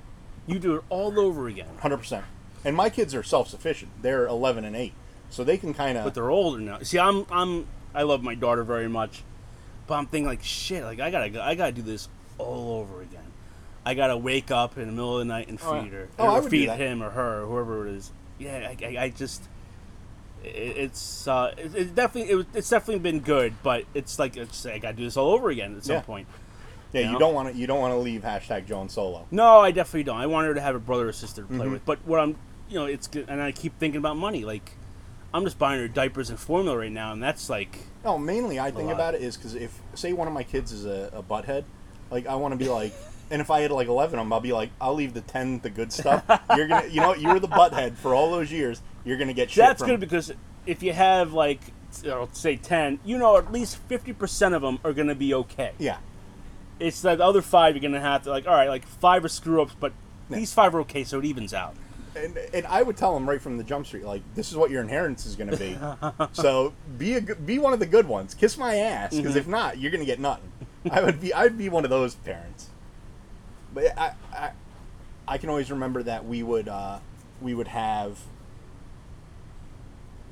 You do it all over again. Hundred percent. And my kids are self sufficient. They're eleven and eight, so they can kind of. But they're older now. See, I'm I'm I love my daughter very much, but I'm thinking like shit. Like I gotta go, I gotta do this all over again. I gotta wake up in the middle of the night and feed Oh, her, Oh, or feed him or her, or whoever it is. Yeah, I, I, I just it, it's uh, it, it's definitely it, was- it's definitely been good, but it's like it's I gotta do this all over again at some Yeah. point. Yeah, you you know? don't want to. You don't want to leave hashtag Joan solo. No, I definitely don't. I want her to have a brother or sister to play Mhm. with. But what I'm, you know, it's good, and I keep thinking about money. Like, I'm just buying her diapers and formula right now, and that's like, No, mainly I think lot. about it is because if say one of my kids is a, a butthead, like I want to be like, and if I had like eleven of them, I'll be like, I'll leave the ten the good stuff. You're gonna, you know, you were the butthead for all those years. You're gonna get shit. that's from, good because if you have like, you know, say ten, you know, at least fifty percent of them are gonna be okay. Yeah, It's that other five you're gonna have to like, all right, like five are screw ups, but Yeah. these five are okay, so it evens out. and, and I would tell them right from the jump street, like, this is what your inheritance is gonna be. so be a be one of the good ones. Kiss my ass, because Mm-hmm. if not, you're gonna get nothing. I would be I'd be one of those parents. But I I, I can always remember that we would uh, we would have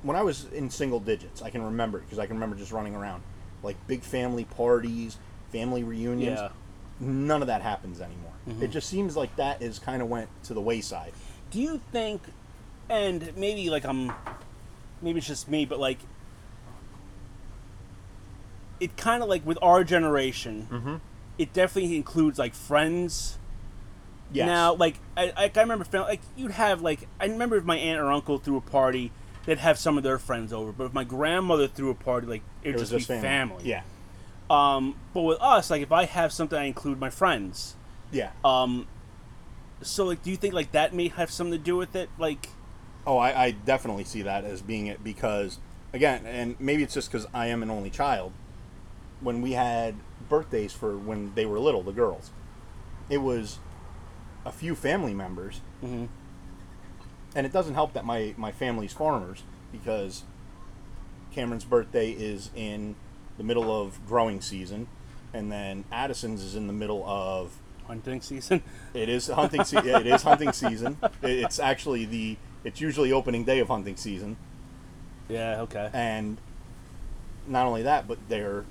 when I was in single digits. I can remember because I can remember just running around like big family parties, family reunions. Yeah. None of that happens anymore. Mm-hmm. It just seems like that is kind of went to the wayside. Do you think, and maybe like I'm, maybe it's just me, but like, it kind of like with our generation, Mm-hmm. It definitely includes like friends. Yes. Now, like I, I, I remember, like you'd have like I remember if my aunt or uncle threw a party, they'd have some of their friends over. But if my grandmother threw a party, like it it would was just, just be family. family. Yeah. Um, but with us, like if I have something, I include my friends. Yeah. Um, so like, do you think like that may have something to do with it? Like, Oh, I, I definitely see that as being it because, again, and maybe it's just because I am an only child. When we had birthdays for when they were little, the girls, it was a few family members, Mhm. and it doesn't help that my my family's farmers because Cameron's birthday is in the middle of growing season, and then Addison's is in the middle of hunting season. it is hunting. Se- yeah, it is hunting season. It's actually the. It's usually opening day of hunting season, yeah. Okay. and not only that, but they're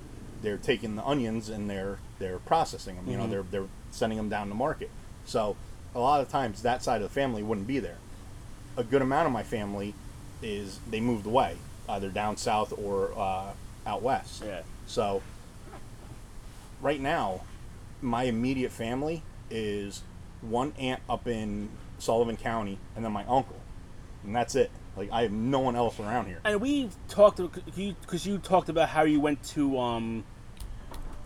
they're taking the onions and they're they're processing them. You know, Mhm. they're they're sending them down to market. So a lot of times that side of the family wouldn't be there. A good amount of my family is they moved away, either down south or uh, out west. Yeah. So right now, my immediate family is one aunt up in Sullivan County, and then my uncle, and that's it. Like I have no one else around here. And we talked because you talked about how you went to um,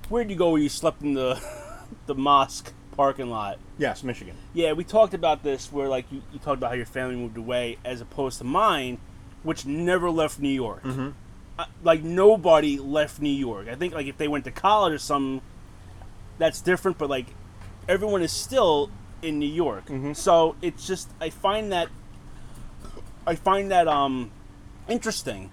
where'd you go? Where you slept in the the mosque parking lot? Yes, Michigan. Yeah, we talked about this where like you, you talked about how your family moved away as opposed to mine, which never left New York. Mm-hmm. Uh, like nobody left New York. I think like if they went to college or something, that's different. But like everyone is still in New York. Mhm. So it's just I find that I find that um interesting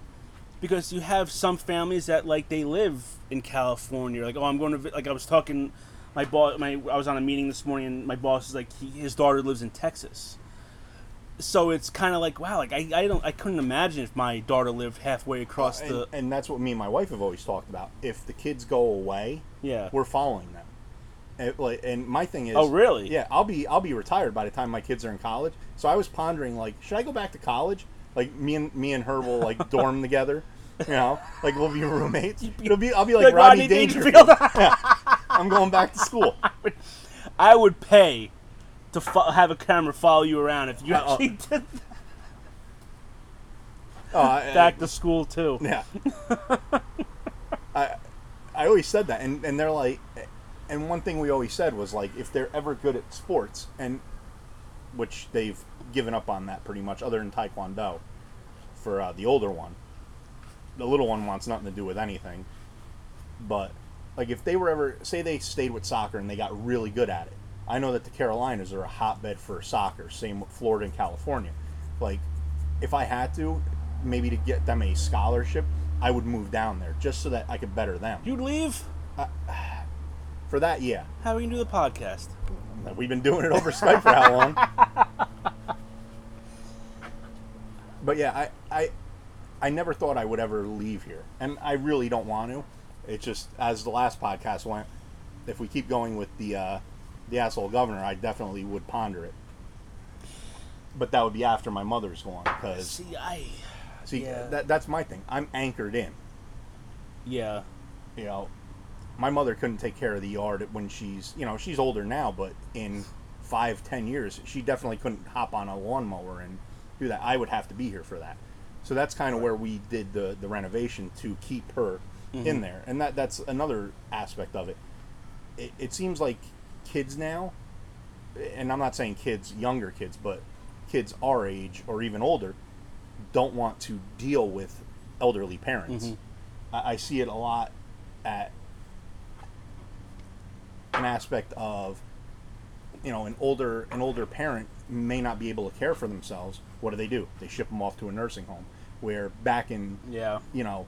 because you have some families that like they live in California. Like oh, I'm going to like I was talking. My boss, my I was on a meeting this morning, and my boss is like, he, his daughter lives in Texas. So it's kind of like wow, like I, I don't I couldn't imagine if my daughter lived halfway across and, the and that's what me and my wife have always talked about. If the kids go away, yeah. we're following them. And, like, and my thing is, Oh, really? Yeah, I'll be I'll be retired by the time my kids are in college. So I was pondering like, should I go back to college? Like me and me and her will like dorm together. You know, like we'll be roommates. It'll be I'll be like, Like Rodney, Rodney Dangerfield. Dangerfield. yeah, I'm going back to school. I would pay to fo- have a camera follow you around if you Uh-oh. actually did. Oh, I- Back to school too. Yeah. I I always said that, and and they're like, and one thing we always said was like, if they're ever good at sports, and which they've given up on that pretty much, other than Taekwondo, for uh, the older one. The little one wants nothing to do with anything, but like if they were ever say they stayed with soccer and they got really good at it, I know that the Carolinas are a hotbed for soccer. Same with Florida and California. Like if I had to, maybe to get them a scholarship, I would move down there just so that I could better them. You'd leave? For that, yeah. How are we can do the podcast? We've been doing it over Skype for how long? but yeah, I, I I never thought I would ever leave here, and I really don't want to. It's just as the last podcast went, if we keep going with the uh, the asshole governor, I definitely would ponder it. But that would be after my mother's gone, because See, I. see yeah. that that's my thing. I'm anchored in. Yeah. you know, my mother couldn't take care of the yard when she's, you know, she's older now, but in five, ten years, she definitely couldn't hop on a lawnmower and do that. I would have to be here for that. So that's kind of where we did the, the renovation to keep her in mm-hmm. there. And that that's another aspect of it. it. It seems like kids now, and I'm not saying kids, younger kids, but kids our age or even older, don't want to deal with elderly parents. Mm-hmm. I, I see it a lot at an aspect of you know an older an older parent may not be able to care for themselves what do they do they ship them off to a nursing home where back in Yeah. you know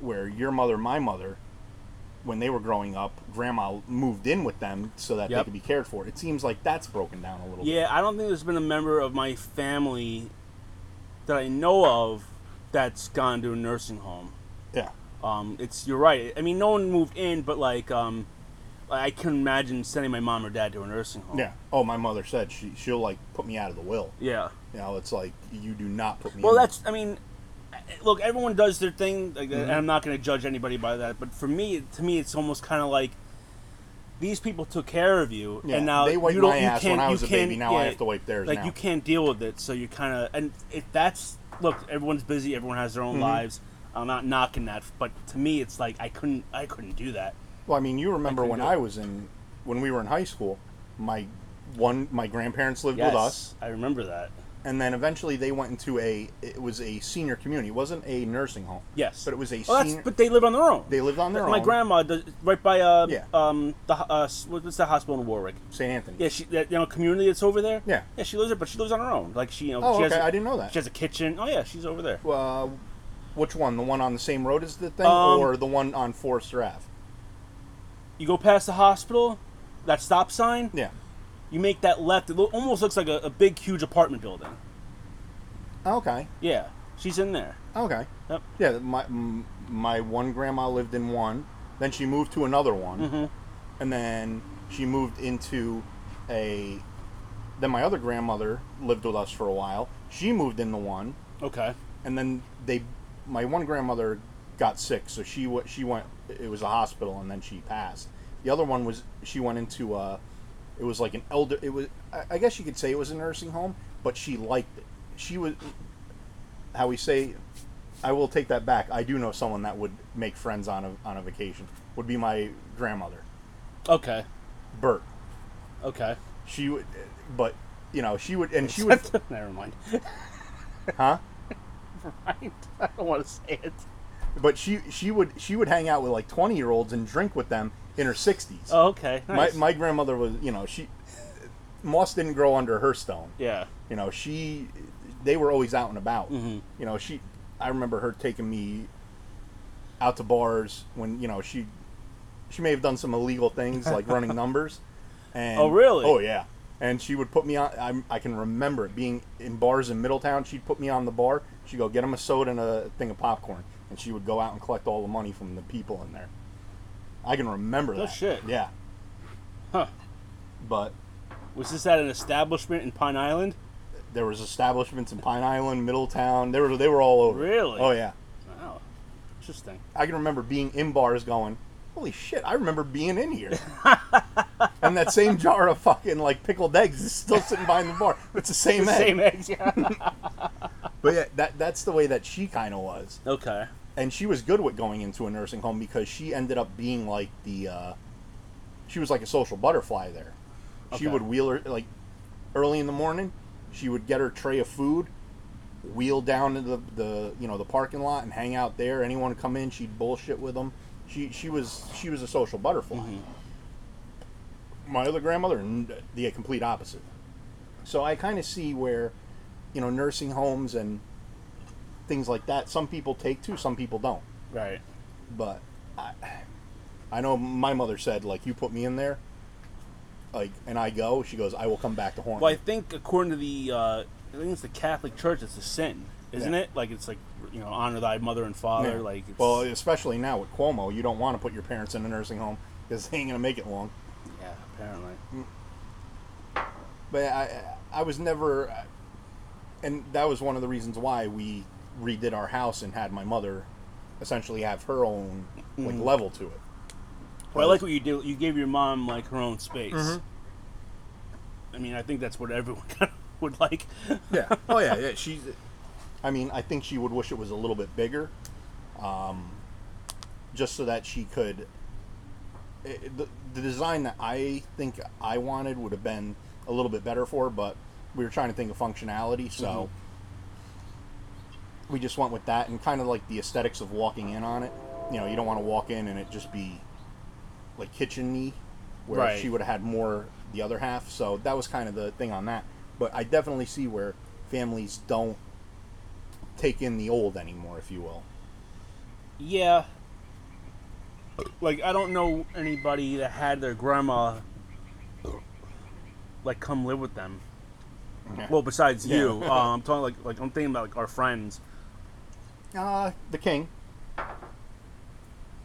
where your mother my mother when they were growing up grandma moved in with them so that they could be cared for it seems like that's broken down a little bit Yeah, I don't think there's been a member of my family that I know of that's gone to a nursing home. yeah Um, it's you're right. I mean, no one moved in, but like, um, I can imagine sending my mom or dad to a nursing home. yeah oh my mother said she she'll like put me out of the will Yeah. you know it's like you do not put me Well, that's. I mean, look, everyone does their thing, like, Mm-hmm. and I'm not going to judge anybody by that. But for me, to me, it's almost kind of like these people took care of you, Yeah, and now they wiped you don't. my you ass when I was a baby, now I have to wipe theirs Like now. you can't deal with it, so you kind of. And if that's look, everyone's busy, everyone has their own Mm-hmm. lives. I'm not knocking that, but to me, it's like I couldn't. I couldn't do that. Well, I mean, you remember when. I was in, when we were in high school, my one, my grandparents lived Yes, with us, I remember that. and then eventually they went into a, it was a senior community. It wasn't a nursing home, Yes, but it was a Oh, senior. but they live on their own. they lived on their my own. My grandma does right by uh, Yeah. um the uh what's the hospital in Warwick? St. Anthony. Yeah, she that you know community that's over there. Yeah. yeah, she lives there, but she lives on her own. Like she, you know, Oh, she okay. has a- I didn't know that. She has a kitchen. Oh yeah, she's over there. Uh, which one? The one on the same road as the thing, Um, or the one on Forester Ave? You go past the hospital, that stop sign. Yeah. You make that left. It lo- almost looks like a, a big, huge apartment building. Okay. Yeah, she's in there. Okay. Yep. Yeah. My m- my one grandma lived in one. Then she moved to another one, Mm-hmm. and then she moved into a. Then my other grandmother lived with us for a while. She moved into one, Okay. and then they. My one grandmother got sick, so she wa she went. It was a hospital, and then she passed. The other one was she went into a. It was like an elder. It was. I- I guess you could say it was a nursing home, but she liked it. She was. How we say. I will take that back. I do know someone that would make friends on a on a vacation. Would be my grandmother, Okay. Bert. Okay. She would, but you know she would, and she would, Never mind. huh? right. I don't want to say it. But she she would she would hang out with like twenty year olds and drink with them in her sixties. Oh, okay. Nice. My my grandmother was you know she moss didn't grow under her stone. yeah. You know she they were always out and about. Mhm. You know she I remember her taking me out to bars when you know she she may have done some illegal things like running numbers. And Oh, really? Oh yeah. And she would put me on. I'm, I can remember it being in bars in Middletown. She'd put me on the bar. She'd go get him a soda and a thing of popcorn, and she would go out and collect all the money from the people in there. I can remember No that. shit. Yeah, Huh. but Was this at an establishment in Pine Island? there was establishments in Pine Island, Middletown. They were they were all over. Really? Oh yeah. Wow. Interesting. I can remember being in bars going, "Holy shit! I remember being in here." and that same jar of fucking like pickled eggs is still sitting behind the bar. It's the same egg. Same eggs, yeah. But yeah, that that's the way that she kind of was, okay. And she was good with going into a nursing home because she ended up being like the, uh, she was like a social butterfly there. She would wheel her like early in the morning. She would get her tray of food, wheel down to the, the you know the parking lot and hang out there. Anyone come in, she'd bullshit with them. She she was she was a social butterfly. My other grandmother, the complete opposite. So I kind of see where, you know, nursing homes and things like that. Some people take to, some people don't. Right. But I, I know my mother said like, you put me in there, like, and I go. She goes, I will come back to haunt Well, I think according to the, uh, I think it's the Catholic Church, it's a sin, isn't Yeah. it? Like it's like you know, honor thy mother and father. Yeah. Like it's, well, especially now with Cuomo, you don't want to put your parents in a nursing home because they ain't gonna make it long. yeah, apparently. But I, I was never, and that was one of the reasons why we redid our house and had my mother essentially have her own like Mhm. level to it. Well, I like what you do. You gave your mom like her own space. Mhm. I mean, I think that's what everyone would like. Yeah. Oh yeah. Yeah. She's. I mean, I think she would wish it was a little bit bigger, um, just so that she could. It, the, the design that I think I wanted would have been a little bit better for, her, but we were trying to think of functionality, so we just went with that and kind of like the aesthetics of walking in on it. You know, you don't want to walk in and it just be like kitchen-y, where Right. she would have had more the other half. So that was kind of the thing on that. But I definitely see where families don't take in the old anymore, if you will. Yeah. Like I don't know anybody that had their grandma like come live with them. Well, besides Yeah. you, uh, I'm talking like like I'm thinking about like our friends. Uh, the king.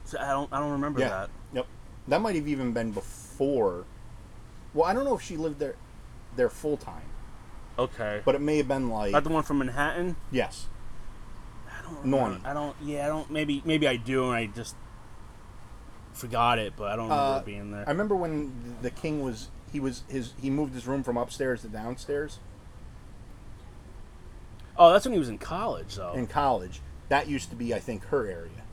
So I don't I don't remember Yeah. that. Yep. That might have even been before. Well, I don't know if she lived there, there full time, Okay. but it may have been like Not the one from Manhattan. yes. I don't. Remember. I don't. Yeah, I don't. Maybe maybe I do, and I just forgot it. But I don't remember Uh, being there. I remember when the king was he was his he moved his room from upstairs to downstairs oh, that's when he was in college, though. in college. That used to be, I think, her area.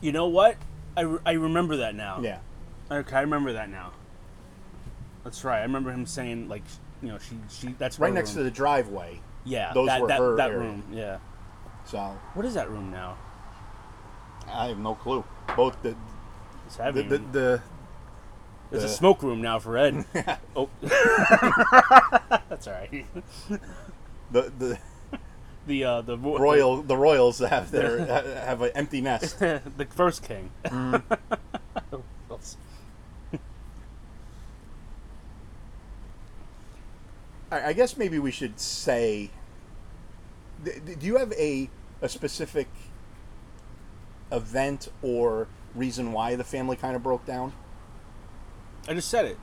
you know what? I, re- I remember that now. Yeah. Okay, I remember that now. That's right. I remember him saying like, you know, she she that's Right next to the driveway. yeah. those that, were that, her that area. room. Yeah. So What is that room now? I have no clue. Both the It's the heavy. the, the There's a smoke room now for Ed. oh, that's all right. the, the The uh the vo- royal the royals have their have an empty nest. the, the first king. Mm. I I guess maybe we should say. th- th- Do you have a a specific event or reason why the family kind of broke down? I just said it.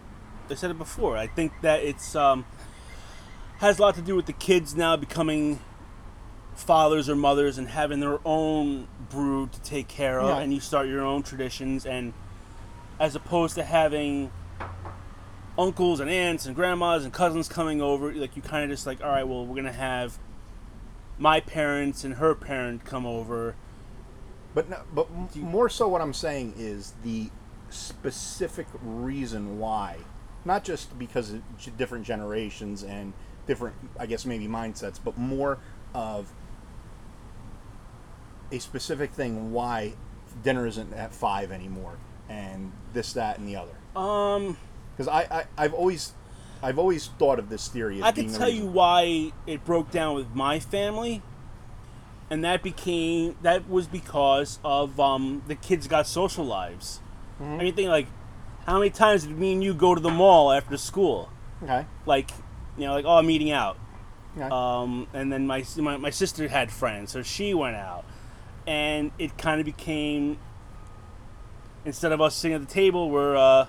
I said it before. I think that it's um, has a lot to do with the kids now becoming fathers or mothers and having their own brood to take care of, Yeah. and you start your own traditions, and as opposed to having uncles and aunts and grandmas and cousins coming over, like you kind of just like, all right, well, we're gonna have my parents and her parent come over. But no, but m- more so, what I'm saying is the specific reason why, not just because of different generations and different, I guess maybe mindsets, but more of a specific thing why dinner isn't at five anymore, and this, that, and the other. Um, Because I, I, I've always, I've always thought of this theory. As I can the tell you why it broke down with my family, and that became that was because of um, the kids got social lives. Mm-hmm. I mean, think like, how many times did me and you go to the mall after school? Okay. Like, you know, like oh, I'm eating out. okay. Um, and then my, my my sister had friends, so she went out, and it kind of became instead of us sitting at the table, we're uh,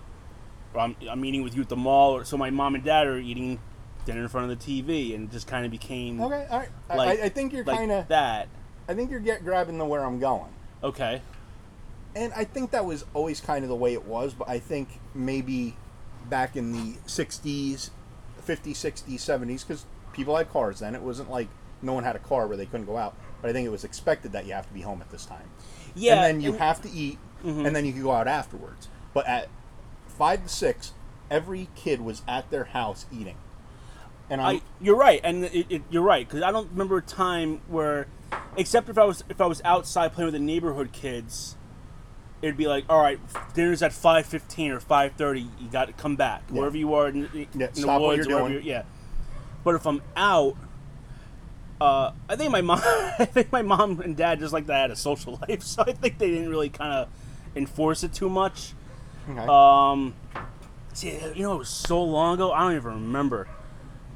I'm, I'm eating with you at the mall, or so my mom and dad are eating dinner in front of the TV, and it just kind of became okay. All right. I- like- I, I think you're like kind of. that. I think you're get grabbing the where I'm going. Okay, And I think that was always kind of the way it was, but I think maybe back in the 60s, 50s, 60s, 70s, because people had cars then. It wasn't like no one had a car where they couldn't go out. But I think it was expected that you have to be home at this time. Yeah, and then you and- have to eat, Mhm. and then you can go out afterwards. But at five to six, every kid was at their house eating. And I'm, I, you're right, and it, it, you're right because I don't remember a time where, except if I was if I was outside playing with the neighborhood kids, it'd be like, all right, dinner's at five fifteen or five thirty. You got to come back Yeah. wherever you are in, in Yeah, the woods, you're wherever yeah. But if I'm out, uh, I think my mom, I think my mom and dad just like that had a social life, so I think they didn't really kind of enforce it too much. okay. Um, see, you know, it was so long ago. I don't even remember.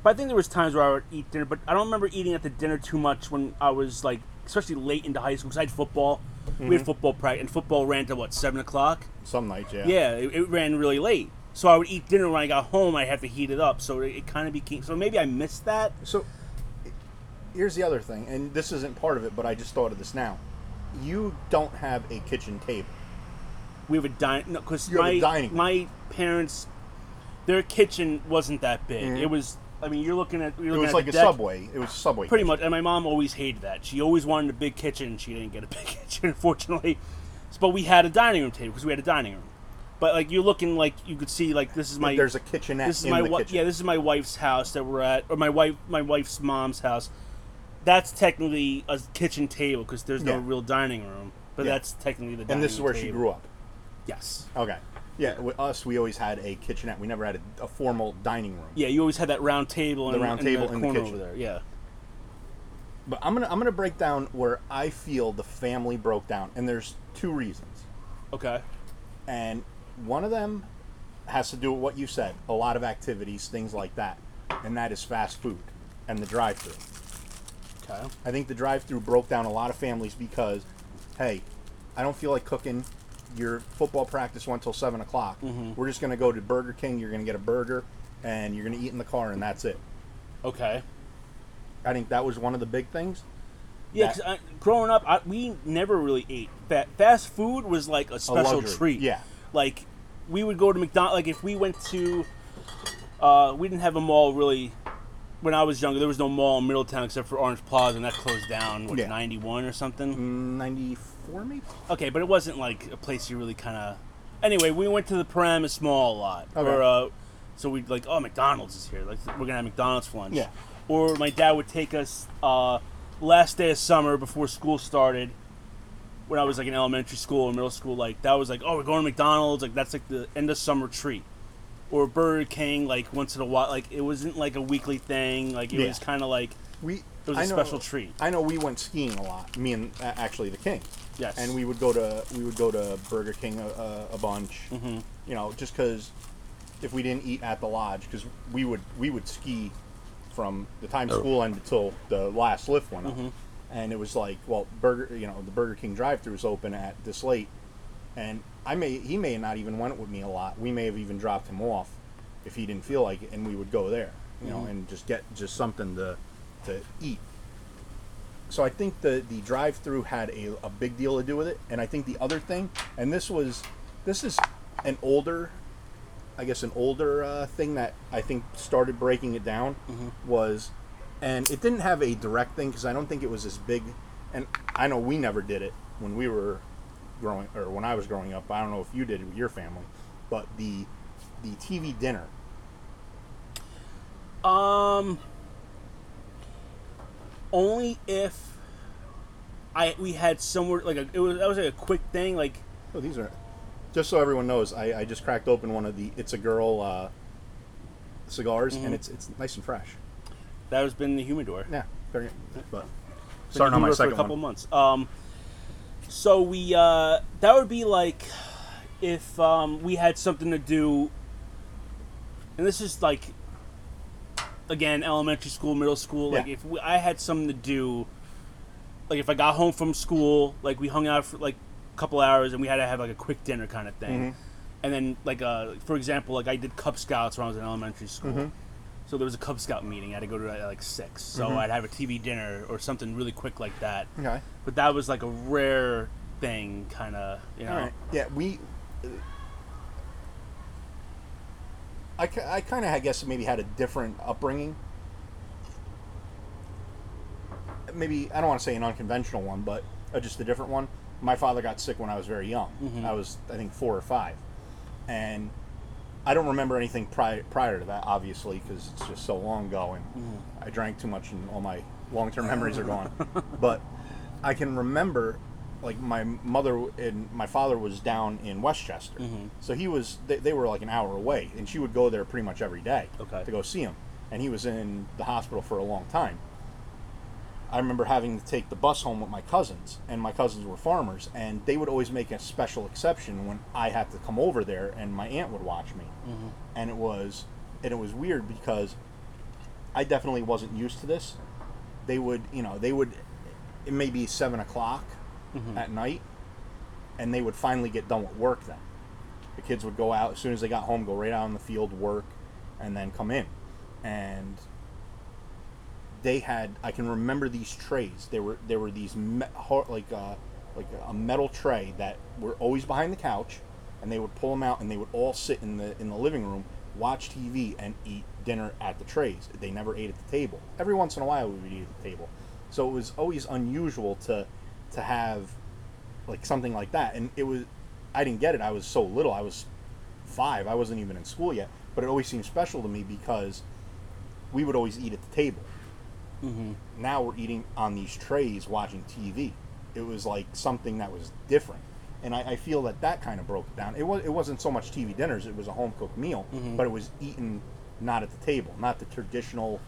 But I think there was times where I would eat dinner, but I don't remember eating at the dinner too much when I was like, especially late into high school. Because I had football. We had football practice, and football ran to what seven o'clock. Some nights, yeah. Yeah, it, it ran really late. So I would eat dinner when I got home. I had to heat it up, so it, it kind of became. So maybe I missed that. So here's the other thing, and this isn't part of it, but I just thought of this now. You don't have a kitchen table. We have a dining no, because You have my a dining my parents, their kitchen wasn't that big. Mhm. It was. I mean, you're looking at. You're It looking was at like the a deck. subway. It was a subway. Pretty much, and my mom always hated that. She always wanted a big kitchen. She didn't get a big kitchen, unfortunately. But we had a dining room table because we had a dining room. But like you're looking like you could see like this is my There's a kitchenette this is in my the wi- kitchen. yeah this is my wife's house that we're at or my wife my wife's mom's house. That's technically a kitchen table because there's no Yeah. real dining room. But Yeah. that's technically the dining and this is where she grew up. Yes. Okay. Yeah, with us, we always had a kitchenette. We never had a, a formal dining room. Yeah, you always had that round table in The round in table the in the corner kitchen. over there. Yeah. But I'm gonna I'm gonna break down where I feel the family broke down, and there's two reasons. Okay. and one of them has to do with what you said a lot of activities things like that and that is fast food and the drive-through Okay. i think the drive-through broke down a lot of families because hey i don't feel like cooking your football practice went till 7 o'clock Mhm. we're just going to go to burger king you're going to get a burger and you're going to eat in the car and that's it Okay. i think that was one of the big things Yeah, because growing up, I, we never really ate. Fa- fast food was like a a special luxury. treat. yeah Like, we would go to McDonald's. Like, if we went to, uh, we didn't have a mall really. When I was younger, there was no mall in Middletown except for Orange Plaza, and that closed down. What, Yeah. ninety one or something? Mm, 94 maybe Okay, but it wasn't like a place you really kind of. Anyway, we went to the Paramus Mall a lot. Okay. Or, uh, so we'd like, oh, McDonald's is here. Like, we're gonna have McDonald's for lunch. Yeah. Or my dad would take us uh, last day of summer before school started. When I was like in elementary school or middle school, like that was like, oh, we're going to McDonald's. Like that's like the end of summer treat. Or Burger King, like once in a while. Like it wasn't like a weekly thing. Like it Yeah. was kind of like we it was a I know- special treat. I know we went skiing a lot. Me and uh, actually the King. Yes. And we would go to we would go to Burger King a, a, a bunch. hmm You know, just because if we didn't eat at the lodge, because we would we would ski from the time school ended till the last lift went up, Mhm. and it was like, well, Burger you know the Burger King drive-through was open at this late, and I may he may have not even went with me a lot. We may have even dropped him off if he didn't feel like it, and we would go there, you know, Mhm. and just get just something to to eat. So I think the the drive-through had a, a big deal to do with it, and I think the other thing, and this was this is an older, I guess an older uh, thing that I think started breaking it down Mhm. was, and it didn't have a direct thing because I don't think it was as big, and I know we never did it when we were growing or when I was growing up. I don't know if you did it with your family, but the the TV dinner. Um, only if I we had somewhere like a it was that was like a quick thing like Oh, these are just so everyone knows. I, I just cracked open one of the It's a Girl uh, cigars, Mhm. and it's it's nice and fresh. that has been the humidor. Yeah, very. But starting on my second for a couple one. months. Um, so we uh that would be like if um we had something to do, and this is like again elementary school, middle school. Like Yeah. if we, I had something to do, like if I got home from school, like we hung out for like a couple hours and we had to have like a quick dinner kind of thing. Mhm. And then like uh for example, like I did Cub Scouts when I was in elementary school. Mhm. So there was a Cub Scout meeting. I had to go to at like six. So Mhm. I'd have a TV dinner or something really quick like that. Okay. But that was like a rare thing, kind of. You know. Right. Yeah, we. I, I kind of I guess maybe had a different upbringing. Maybe I don't want to say an unconventional one, but uh, just a different one. My father got sick when I was very young. I was I think four or five, and I don't remember anything prior prior to that, obviously, because it's just so long ago, and I drank too much, and all my long term memories are gone. but I can remember, like my mother and my father was down in Westchester, mm-hmm. so he was they, they were like an hour away, and she would go there pretty much every day Okay. to go see him, and he was in the hospital for a long time. I remember having to take the bus home with my cousins, and my cousins were farmers, and they would always make a special exception when I had to come over there, and my aunt would watch me, mm-hmm. and it was, and it was weird because I definitely wasn't used to this. They would, you know, they would, it may be seven o'clock at night, and they would finally get done with work then. The kids would go out as soon as they got home, go right out in the field, work, and then come in, and they had I can remember these trays. There were there were these me, like uh, like a metal tray that were always behind the couch, and they would pull them out and they would all sit in the in the living room, watch TV, and eat dinner at the trays. They never ate at the table. Every once in a while we would eat at the table, so it was always unusual to to have like something like that. And it was I didn't get it. I was so little. I was five. I wasn't even in school yet, but it always seemed special to me because we would always eat at the table Mm-hmm. now we're eating on these trays watching TV. It was like something that was different. And I, I feel that that kind of broke it down. It, was, it wasn't so much TV dinners, it was a home cooked meal, Mhm. but it was eaten not at the table, not the traditional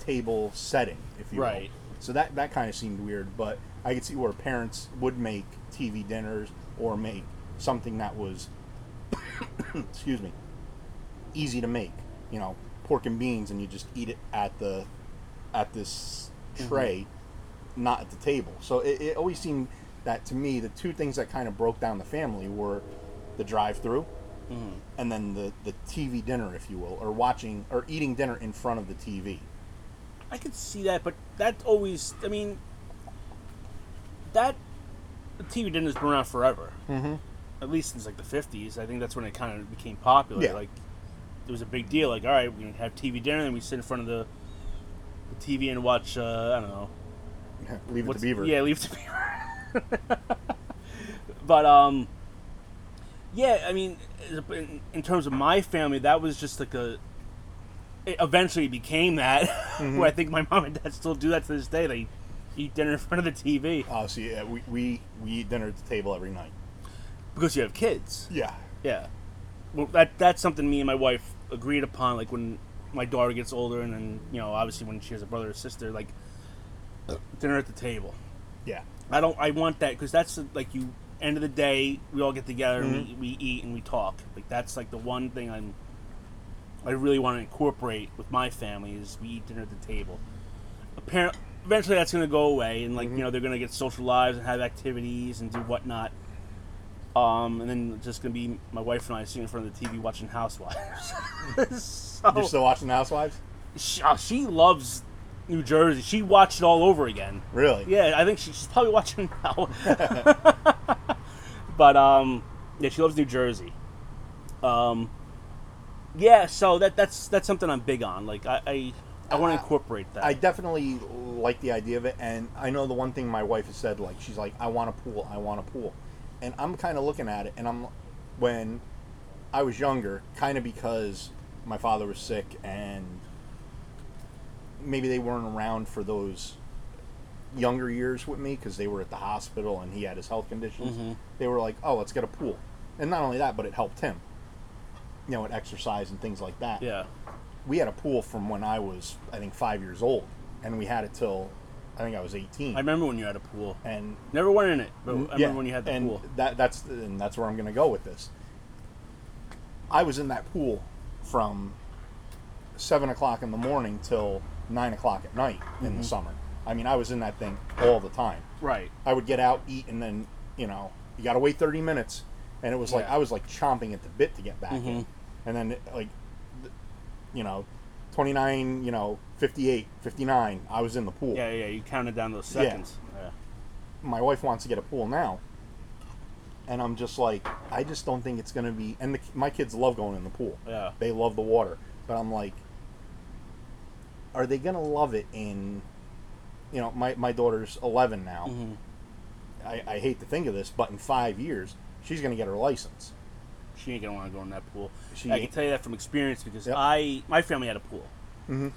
table setting, if you Right. will. So that, that kind of seemed weird, but I could see where parents would make TV dinners or make something that was, excuse me, easy to make. You know, pork and beans, and you just eat it at the at this mm-hmm. tray, not at the table. So it, it always seemed that to me, the two things that kind of broke down the family were the drive-through, mm-hmm. and then the the TV dinner, if you will, or watching or eating dinner in front of the TV. I could see that, but that always, I mean, that the TV dinner's been around forever. Mm-hmm. At least since like the fifties. I think that's when it kind of became popular. Yeah. Like, it was a big deal. Like, all right, we're gonna have TV dinner, and we sit in front of the, the TV and watch. Uh, I don't know. Leave it to Beaver. Yeah, leave it to Beaver. but um, yeah, I mean, in, in terms of my family, that was just like a. It eventually became that, Mm-hmm. where I think my mom and dad still do that to this day. They eat dinner in front of the TV Oh, see, yeah, we, we we eat dinner at the table every night. because you have kids. Yeah. Yeah, well, that that's something me and my wife agreed upon. Like when my daughter gets older, and then you know, obviously when she has a brother or sister, like dinner at the table. Yeah. I don't. I want that because that's like you. End of the day, we all get together and Mm-hmm. we, we eat and we talk. Like that's like the one thing I'm. I really want to incorporate with my family is we eat dinner at the table. Apparently, eventually that's going to go away, and Mm-hmm. like you know they're going to get social lives and have activities and do whatnot. Um, and then just going to be my wife and I sitting in front of the TV watching Housewives. so, You're still watching Housewives? she, uh, she loves New Jersey. She watched it all over again. Really? Yeah, I think she, she's probably watching now. but um, yeah, she loves New Jersey. Um, yeah, so that that's that's something I'm big on. Like I I, I want to incorporate that. I definitely like the idea of it, and I know the one thing my wife has said, like she's like, "I want a pool, I want a pool," and I'm kind of looking at it, and I'm when I was younger, kind of because my father was sick, and maybe they weren't around for those younger years with me because they were at the hospital and he had his health conditions. Mhm. They were like, "Oh, let's get a pool," and not only that, but it helped him, you know, at exercise and things like that yeah. we had a pool from when I was, I think, five years old, and we had it till I think I was eighteen. I remember when you had a pool. and Never went in it, but I yeah, remember when you had the and pool. that that's and that's where I'm going to go with this. I was in that pool from seven o'clock in the morning till nine o'clock at night in Mm-hmm. the summer. I mean, I was in that thing all the time. Right. I would get out, eat, and then you know you got to wait thirty minutes, and it was like Yeah. I was like chomping at the bit to get back in, Mhm. And then like, you know, twenty nine, you know, 58, 59, I was in the pool. Yeah, yeah. You counted down those Yeah. seconds. Yeah. My wife wants to get a pool now, and I'm just like, I just don't think it's gonna be. And the, my kids love going in the pool. Yeah. They love the water, but I'm like, are they gonna love it in? You know, my my daughter's 11 now. Mm-hmm. I, I hate to think of this, but in five years, she's gonna get her license. She ain't gonna want to go in that pool. She I can ain't. tell you that from experience because Yep. I my family had a pool. Mhm.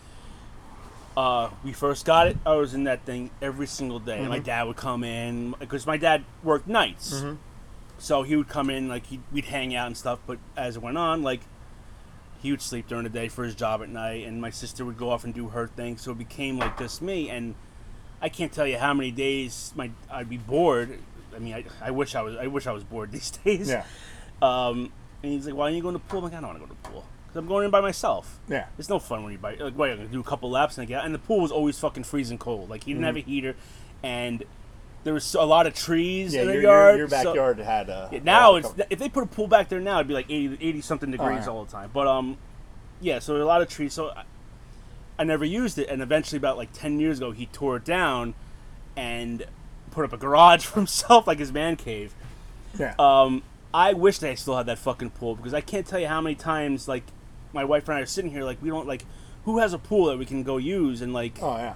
Uh, we first got it. I was in that thing every single day. Mm-hmm. My dad would come in because my dad worked nights, Mm-hmm. so he would come in like he'd, we'd hang out and stuff. But as it went on, like he would sleep during the day for his job at night, and my sister would go off and do her thing. So it became like just me, and I can't tell you how many days my I'd be bored. I mean, I, I wish I was I wish I was bored these days. Yeah, Um, and he's like, "Why are you going to the pool?" I'm like, "I don't want to go to the pool because I'm going in by myself. yeah, It's no fun when you buy like, wait, I'm gonna do a couple laps and I get out." And the pool was always fucking freezing cold. Like he didn't have a heater, and there was a lot of trees Mm-hmm. yeah. in the Your, yard. your, your so- backyard had a. yeah, now a- it's if they put a pool back there now, it'd be like 80, 80 something degrees all the time. But um, yeah, so there a lot of trees. So I, I never used it, and eventually, about like ten years ago, he tore it down and put up a garage for himself, like his man cave. yeah. Um, I wish they still had that fucking pool because I can't tell you how many times like my wife and I are sitting here like we don't like who has a pool that we can go use and like oh yeah.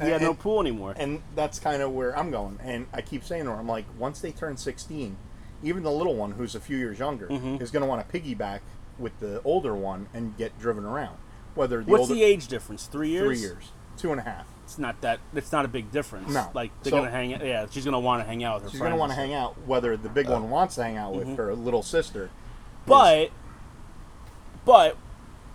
we have no pool anymore. and that's kind of where I'm going. And I keep saying to her, I'm like, once they turn 16, even the little one who's a few years younger Mhm. is going to want to piggyback with the older one and get driven around. Whether the What's older the age difference? Three years. three years, two and a half. It's not that. It's not a big difference. No. Like they're So- gonna hang. out Yeah, she's gonna want to hang out with her. She's going to want to hang out. Whether the big one wants to hang out with her little sister, is- But, but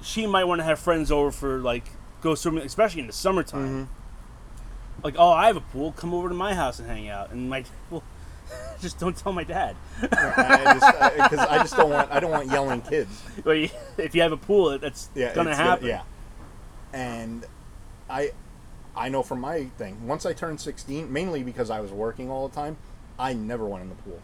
she might want to have friends over for like go swimming, especially in the summertime. Mm-hmm. Like, oh, I have a pool. Come over to my house and hang out. And my, well, just don't tell my dad. I just because I just don't want I don't want yelling kids. But if you have a pool, that's Yeah, gonna happen. yeah, and I I know from my thing. Once I turned 16, mainly because I was working all the time, I never went in the pool.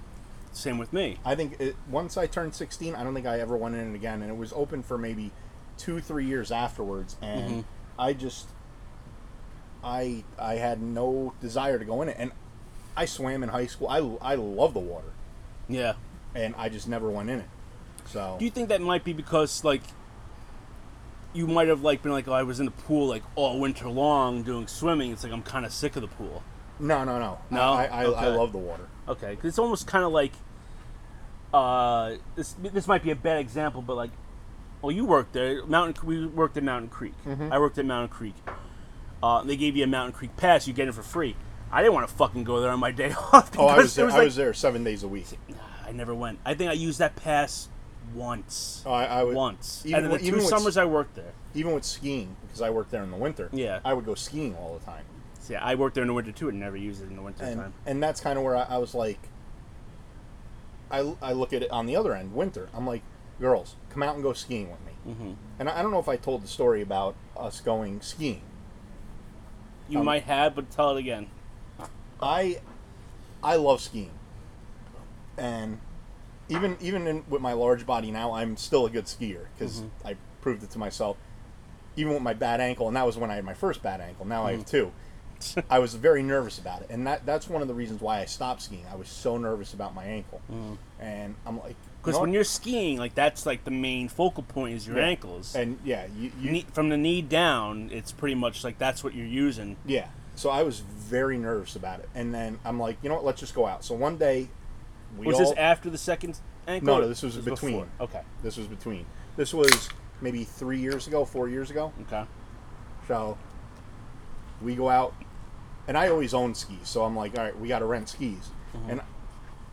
Same with me. I think it, once I turned 16, I don't think I ever went in it again, and it was open for maybe two, three years afterwards, and Mhm. I just, I, I had no desire to go in it, and I swam in high school. I, I love the water, Yeah. and I just never went in it. So Do you think that might be because like you might have like been like, oh, I was in the pool like all winter long doing swimming. It's like I'm kind of sick of the pool. no, no, no, No? I, I, I love the water. Okay, 'cause it's almost kind of like uh, this. This might be a bad example, but like, well, you worked there. Mountain. We worked at Mountain Creek. Mm-hmm. I worked at Mountain Creek. Uh, they gave you a Mountain Creek pass. You get it for free. I didn't want to fucking go there on my day off. Oh, I was there, I like- was there seven days a week. I never went. I think I used that pass once. Oh, I, I would once. even and the with- two with- summers I worked there. even with skiing because I worked there in the winter. Yeah. I would go skiing all the time. So, yeah, I worked there in the winter too, and never used it in the winter and time. and that's kind of where I, I was like I, I look at it on the other end winter i'm like girls come out and go skiing with me hmm and I, I don't know if i told the story about us going skiing You Um, might have, but tell it again. i i love skiing and even even in, with my large body now i'm still a good skier because Mhm. i proved it to myself even with my bad ankle and that was when i had my first bad ankle now i have two I was very nervous about it, and that that's one of the reasons why I stopped skiing. I was so nervous about my ankle, and I'm like, Because you know when you're skiing, like that's like the main focal point is your Yeah. ankles. and yeah, you, you Knee- from the knee down, it's pretty much like that's what you're using. yeah. So I was very nervous about it, and then I'm like, you know what? Let's just go out. So one day, we was all this after the second ankle? No, no, this was between. before? Okay, this was between. This was maybe three years ago, four years ago. okay. So we go out, and I always own skis, so I'm like, all right, we got to rent skis, Mm-hmm. and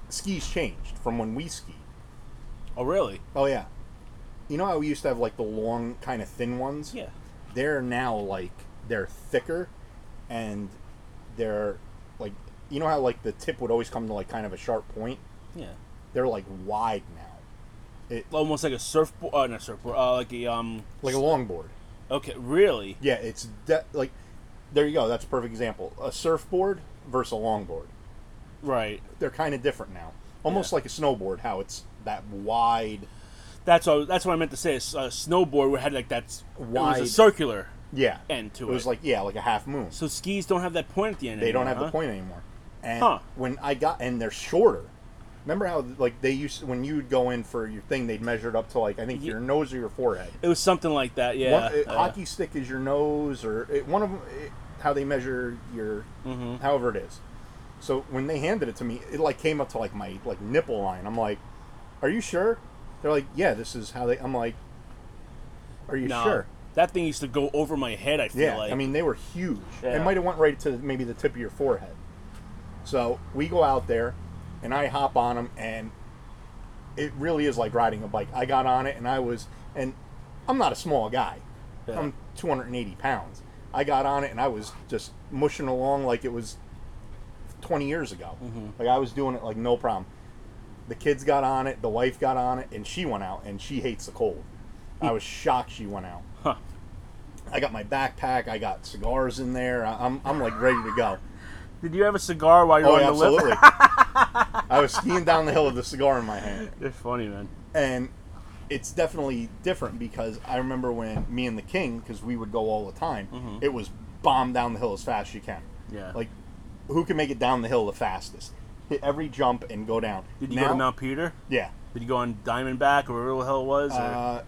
skis changed from when we ski. Oh, really? Oh yeah, you know how we used to have like the long, kind of thin ones? Yeah. They're now like they're thicker, and they're you know how like the tip would always come to like kind of a sharp point. Yeah. They're like wide now, It Almost like a surfboard. Uh, not surfboard. Uh, like a um. like a longboard. Okay, really? Yeah, it's de- like there you go. That's a perfect example. A surfboard versus a longboard. Right. They're kind of different now. Almost Yeah. like a snowboard, how it's that wide. That's what that's what I meant to say. A snowboard we had like that. It Wide. a circular Yeah, end to it was like yeah, like a half moon. So skis don't have that point at the end. they don't anymore, have the point anymore. And Huh. when I got and they're shorter. Remember how like they used when you would go in for your thing, they'd measure it up to like I think Ye- your nose or your forehead. It was something like that. Yeah. One, uh, Uh, hockey stick is your nose, or it, one of them. It, how they measure your, mhm. however it is. So when they handed it to me, it like came up to like my like nipple line. I'm like, "Are you sure?" They're like, "Yeah, this is how they." I'm like, "Are you Nah, sure?" That thing used to go over my head. I feel Yeah, like. I mean they were huge. Yeah. It might have went right to maybe the tip of your forehead. So we go out there, and I hop on them, and it really is like riding a bike. I got on it, and I was, and I'm not a small guy. Yeah. I'm 280 pounds. I got on it, and I was just mushing along like it was 20 years ago. Mhm. Like I was doing it like no problem. The kids got on it, the wife got on it, and she went out, and she hates the cold. I was shocked she went out. Huh. I got my backpack. I got cigars in there. I'm, I'm like ready to go. Did you have a cigar while you were Oh, on yeah, the lift? absolutely. I was skiing down the hill with a cigar in my hand, It's funny, man. and it's definitely different because I remember when me and the king, because we would go all the time, Mhm. it was bomb down the hill as fast as you can. Yeah. Like, who can make it down the hill the fastest? Hit every jump and go down. Did you now, go to Mount Peter? Yeah. Did you go on Diamondback or whatever the hell it was? Uh,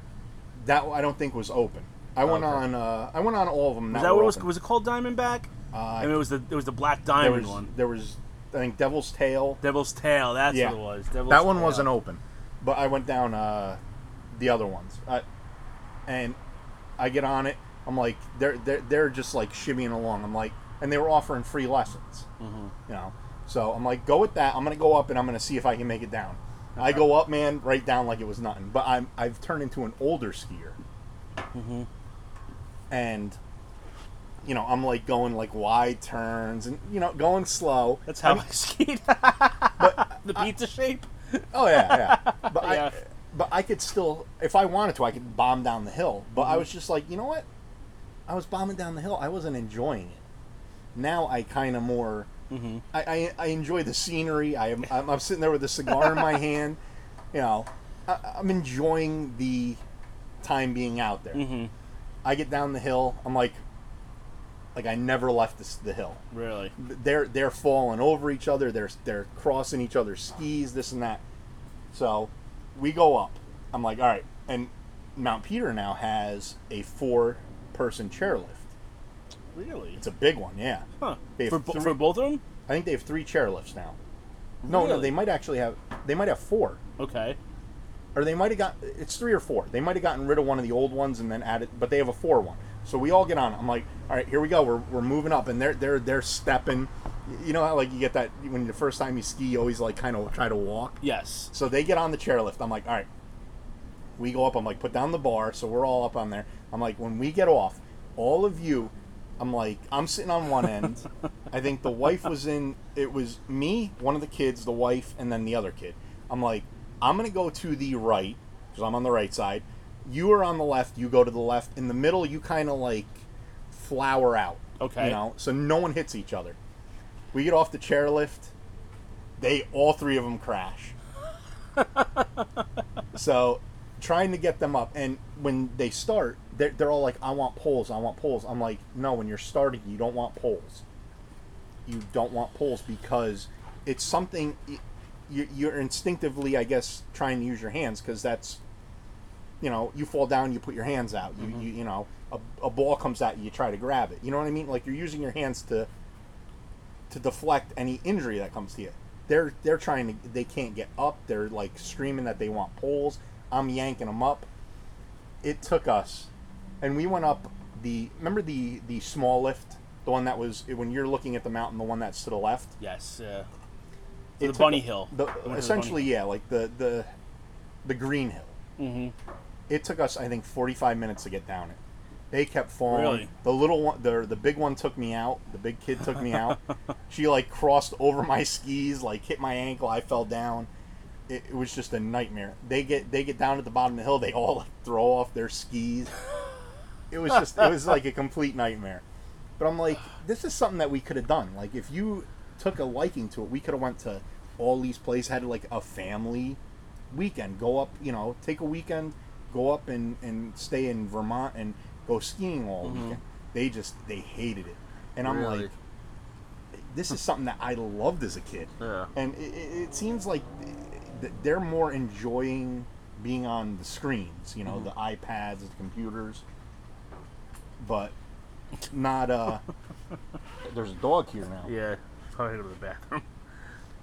that I don't think was open. I went Okay. on. Uh, I went on all of them. was that that what was? Was it called Diamondback? Uh, I mean, it was the it was the Black there Diamond was, one. There was, I think, Devil's Tail. Devil's Tail. That's Yeah. what it was. Devil's that one Tail. wasn't open, but I went down uh, the other ones, I, and I get on it. I'm like, they're they're they're just like shimmying along. I'm like, and they were offering free lessons, Mhm. you know. So I'm like, go with that. I'm gonna go up and I'm gonna see if I can make it down. I go up, man, right down like it was nothing. But I'm I've turned into an older skier, Mhm. and you know I'm like going like wide turns and you know going slow. That's how I'm- I skied. the pizza shape. Oh yeah, yeah. But Yeah. I, but I could still, if I wanted to, I could bomb down the hill. But I Mhm. was just like, you know what? I was bombing down the hill. I wasn't enjoying it. Now I kind of more. Mm-hmm. I, I, I enjoy the scenery. I am I'm, I'm sitting there with a cigar in my hand. You know, I, I'm enjoying the time being out there. Mm-hmm. I get down the hill. I'm like, like I never left this, the hill Really. they're they're falling over each other. They're they're crossing each other's skis, this and that. So we go up. I'm like, all right. And Mount Peter now has a four-person chairlift. Really. It's a big one, yeah. Huh. For, three- for both of them? I think they have three chairlifts now. No, no, they might actually have. They might have four, Okay. or they might have got. It's three or four. They might have gotten rid of one of the old ones and then added, but they have a four one. So we all get on. I'm like, all right, here we go. We're, we're moving up, and they're they're they're stepping. You know how like you get that when the first time you ski, you always like kind of try to walk. Yes. So they get on the chairlift. I'm like, all right. We go up. I'm like, put down the bar. So we're all up on there. I'm like, when we get off, all of you, I'm like, I'm sitting on one end. I think the wife was in. It was me, one of the kids, the wife, and then the other kid. I'm like, I'm gonna go to the right because I'm on the right side. You are on the left. You go to the left. In the middle, you kind of like flower out. Okay. You know, so no one hits each other. We get off the chairlift. They all three of them crash. so trying to get them up and when they start they're, they're all like i want poles i want poles i'm like no when you're starting you don't want poles you don't want poles because it's something you're instinctively i guess trying to use your hands because that's you know you fall down you put your hands out. You, you, you know a, a ball comes at you you try to grab it. You know what i mean? Like you're using your hands to to deflect any injury that comes to you. They're they're trying to they can't get up. They're like screaming that they want poles. I'm yanking them up. It took us and we went up the remember the the small lift? The one that was when you're looking at the mountain the one that's to the left? Yes. Yeah. It the bunny hill. the, The one to the essentially yeah like the the the green hill. Mm-hmm. It took us i think 45 minutes to get down it. They kept falling. Really? the little one the, the big one took me out. The big kid took me out. She like crossed over my skis like hit my ankle. I fell down. It, it was just a nightmare. They get they get down at the bottom of the hill they all like throw off their skis. It was just it was like a complete nightmare. But i'm like this is something that we could have done. Like if you took a liking to it we could have went to all these places had like a family weekend. Go up you know take a weekend go up and and stay in vermont and go skiing all Mhm. weekend they just they hated it and i'm Really? like this is something that i loved as a kid Yeah. and it, it it seems like th- they're more enjoying being on the screens, you know, the iPads, the computers, but not. uh There's a dog here now, Yeah, probably go to the bathroom.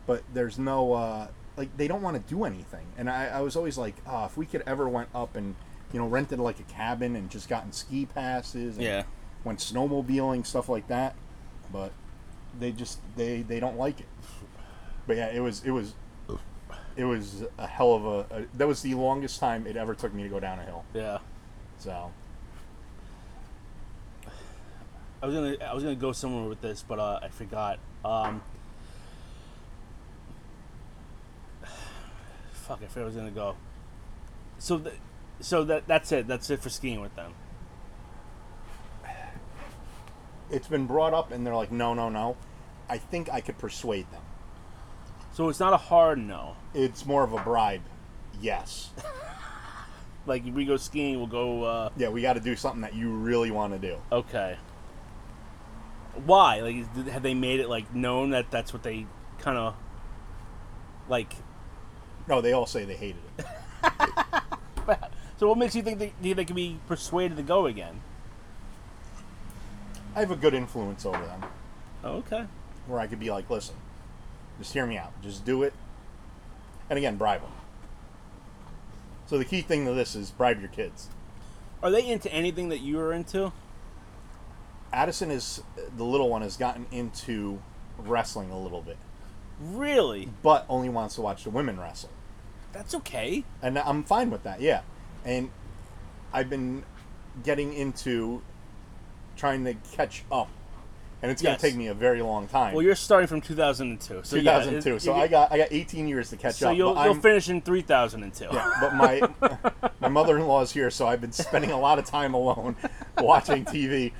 but there's no uh like they don't want to do anything, and I, I was always like, oh, if we could ever went up and you know rented like a cabin and just gotten ski passes, and Yeah. went snowmobiling stuff like that, but they just they they don't like it. But yeah, it was it was it was a hell of a, a that was the longest time it ever took me to go down a hill. Yeah. So I was gonna I was gonna go somewhere with this, but uh, I forgot. Um, fuck, I forgot I was gonna go. So, th- so that that's it. That's it for skiing with them. it's been brought up, and they're like, no, no, no. I think I could persuade them. So it's not a hard no. It's more of a bribe. Yes. Like if we go skiing, we'll go. Uh, Yeah, we got to do something that you really want to do. okay. Why? Like, have they made it like known that that's what they kind of like? No, they all say they hated it. So what makes you think they, they can be persuaded to go again? I have a good influence over them. Oh, okay. where I could be like, listen, just hear me out, just do it, and again, bribe them. So the key thing to this is bribe your kids. Are they into anything that you are into? Addison is the little one has gotten into wrestling a little bit, Really? but only wants to watch the women wrestle, That's okay. and I'm fine with that. Yeah, and I've been getting into trying to catch up, and it's going Yes. to take me a very long time. Well, you're starting from 2002. So yeah, 2002, it- so you- I got I got 18 years to catch So up. you'll, but you'll I'm- finish in 3002. Yeah, but my my mother-in-law is here, so I've been spending a lot of time alone watching TV.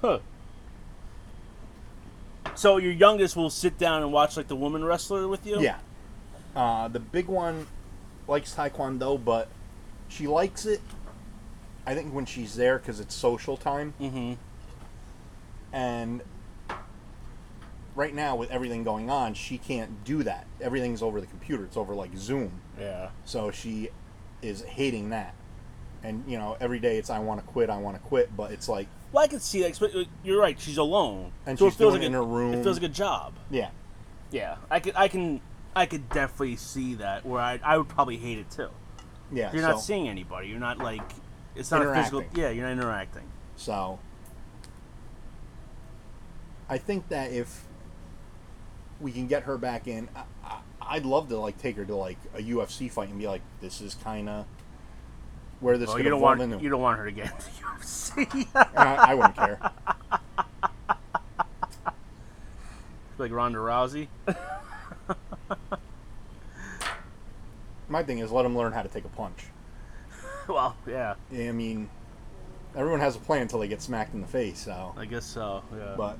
Huh. So your youngest will sit down and watch like the woman wrestler with you. yeah, uh, the big one likes Taekwondo, but she likes it. I think when she's there because it's social time, Mm-hmm. and right now with everything going on, she can't do that. Everything's over the computer. It's over like Zoom, Yeah. so she is hating that. And you know, every day it's I want to quit, I want to quit, but it's like Well, I can see that. but You're right. She's alone, And so she's it feels doing like it in a, her room. It feels like a job. yeah, Yeah, I could, I can, I could definitely see that. Where I, I would probably hate it too. yeah. You're so, not seeing anybody. You're not like, it's not a physical. Yeah, you're not interacting. So I think that if we can get her back in, I, I, I'd love to like take her to like a UFC fight and be like, this is kind of where this Well, you don't want, into. you don't want her to get into UFC. I, I wouldn't care. like Ronda Rousey. My thing is let them learn how to take a punch. well, yeah, I mean, everyone has a plan until they get smacked in the face. So, I guess so. Yeah, but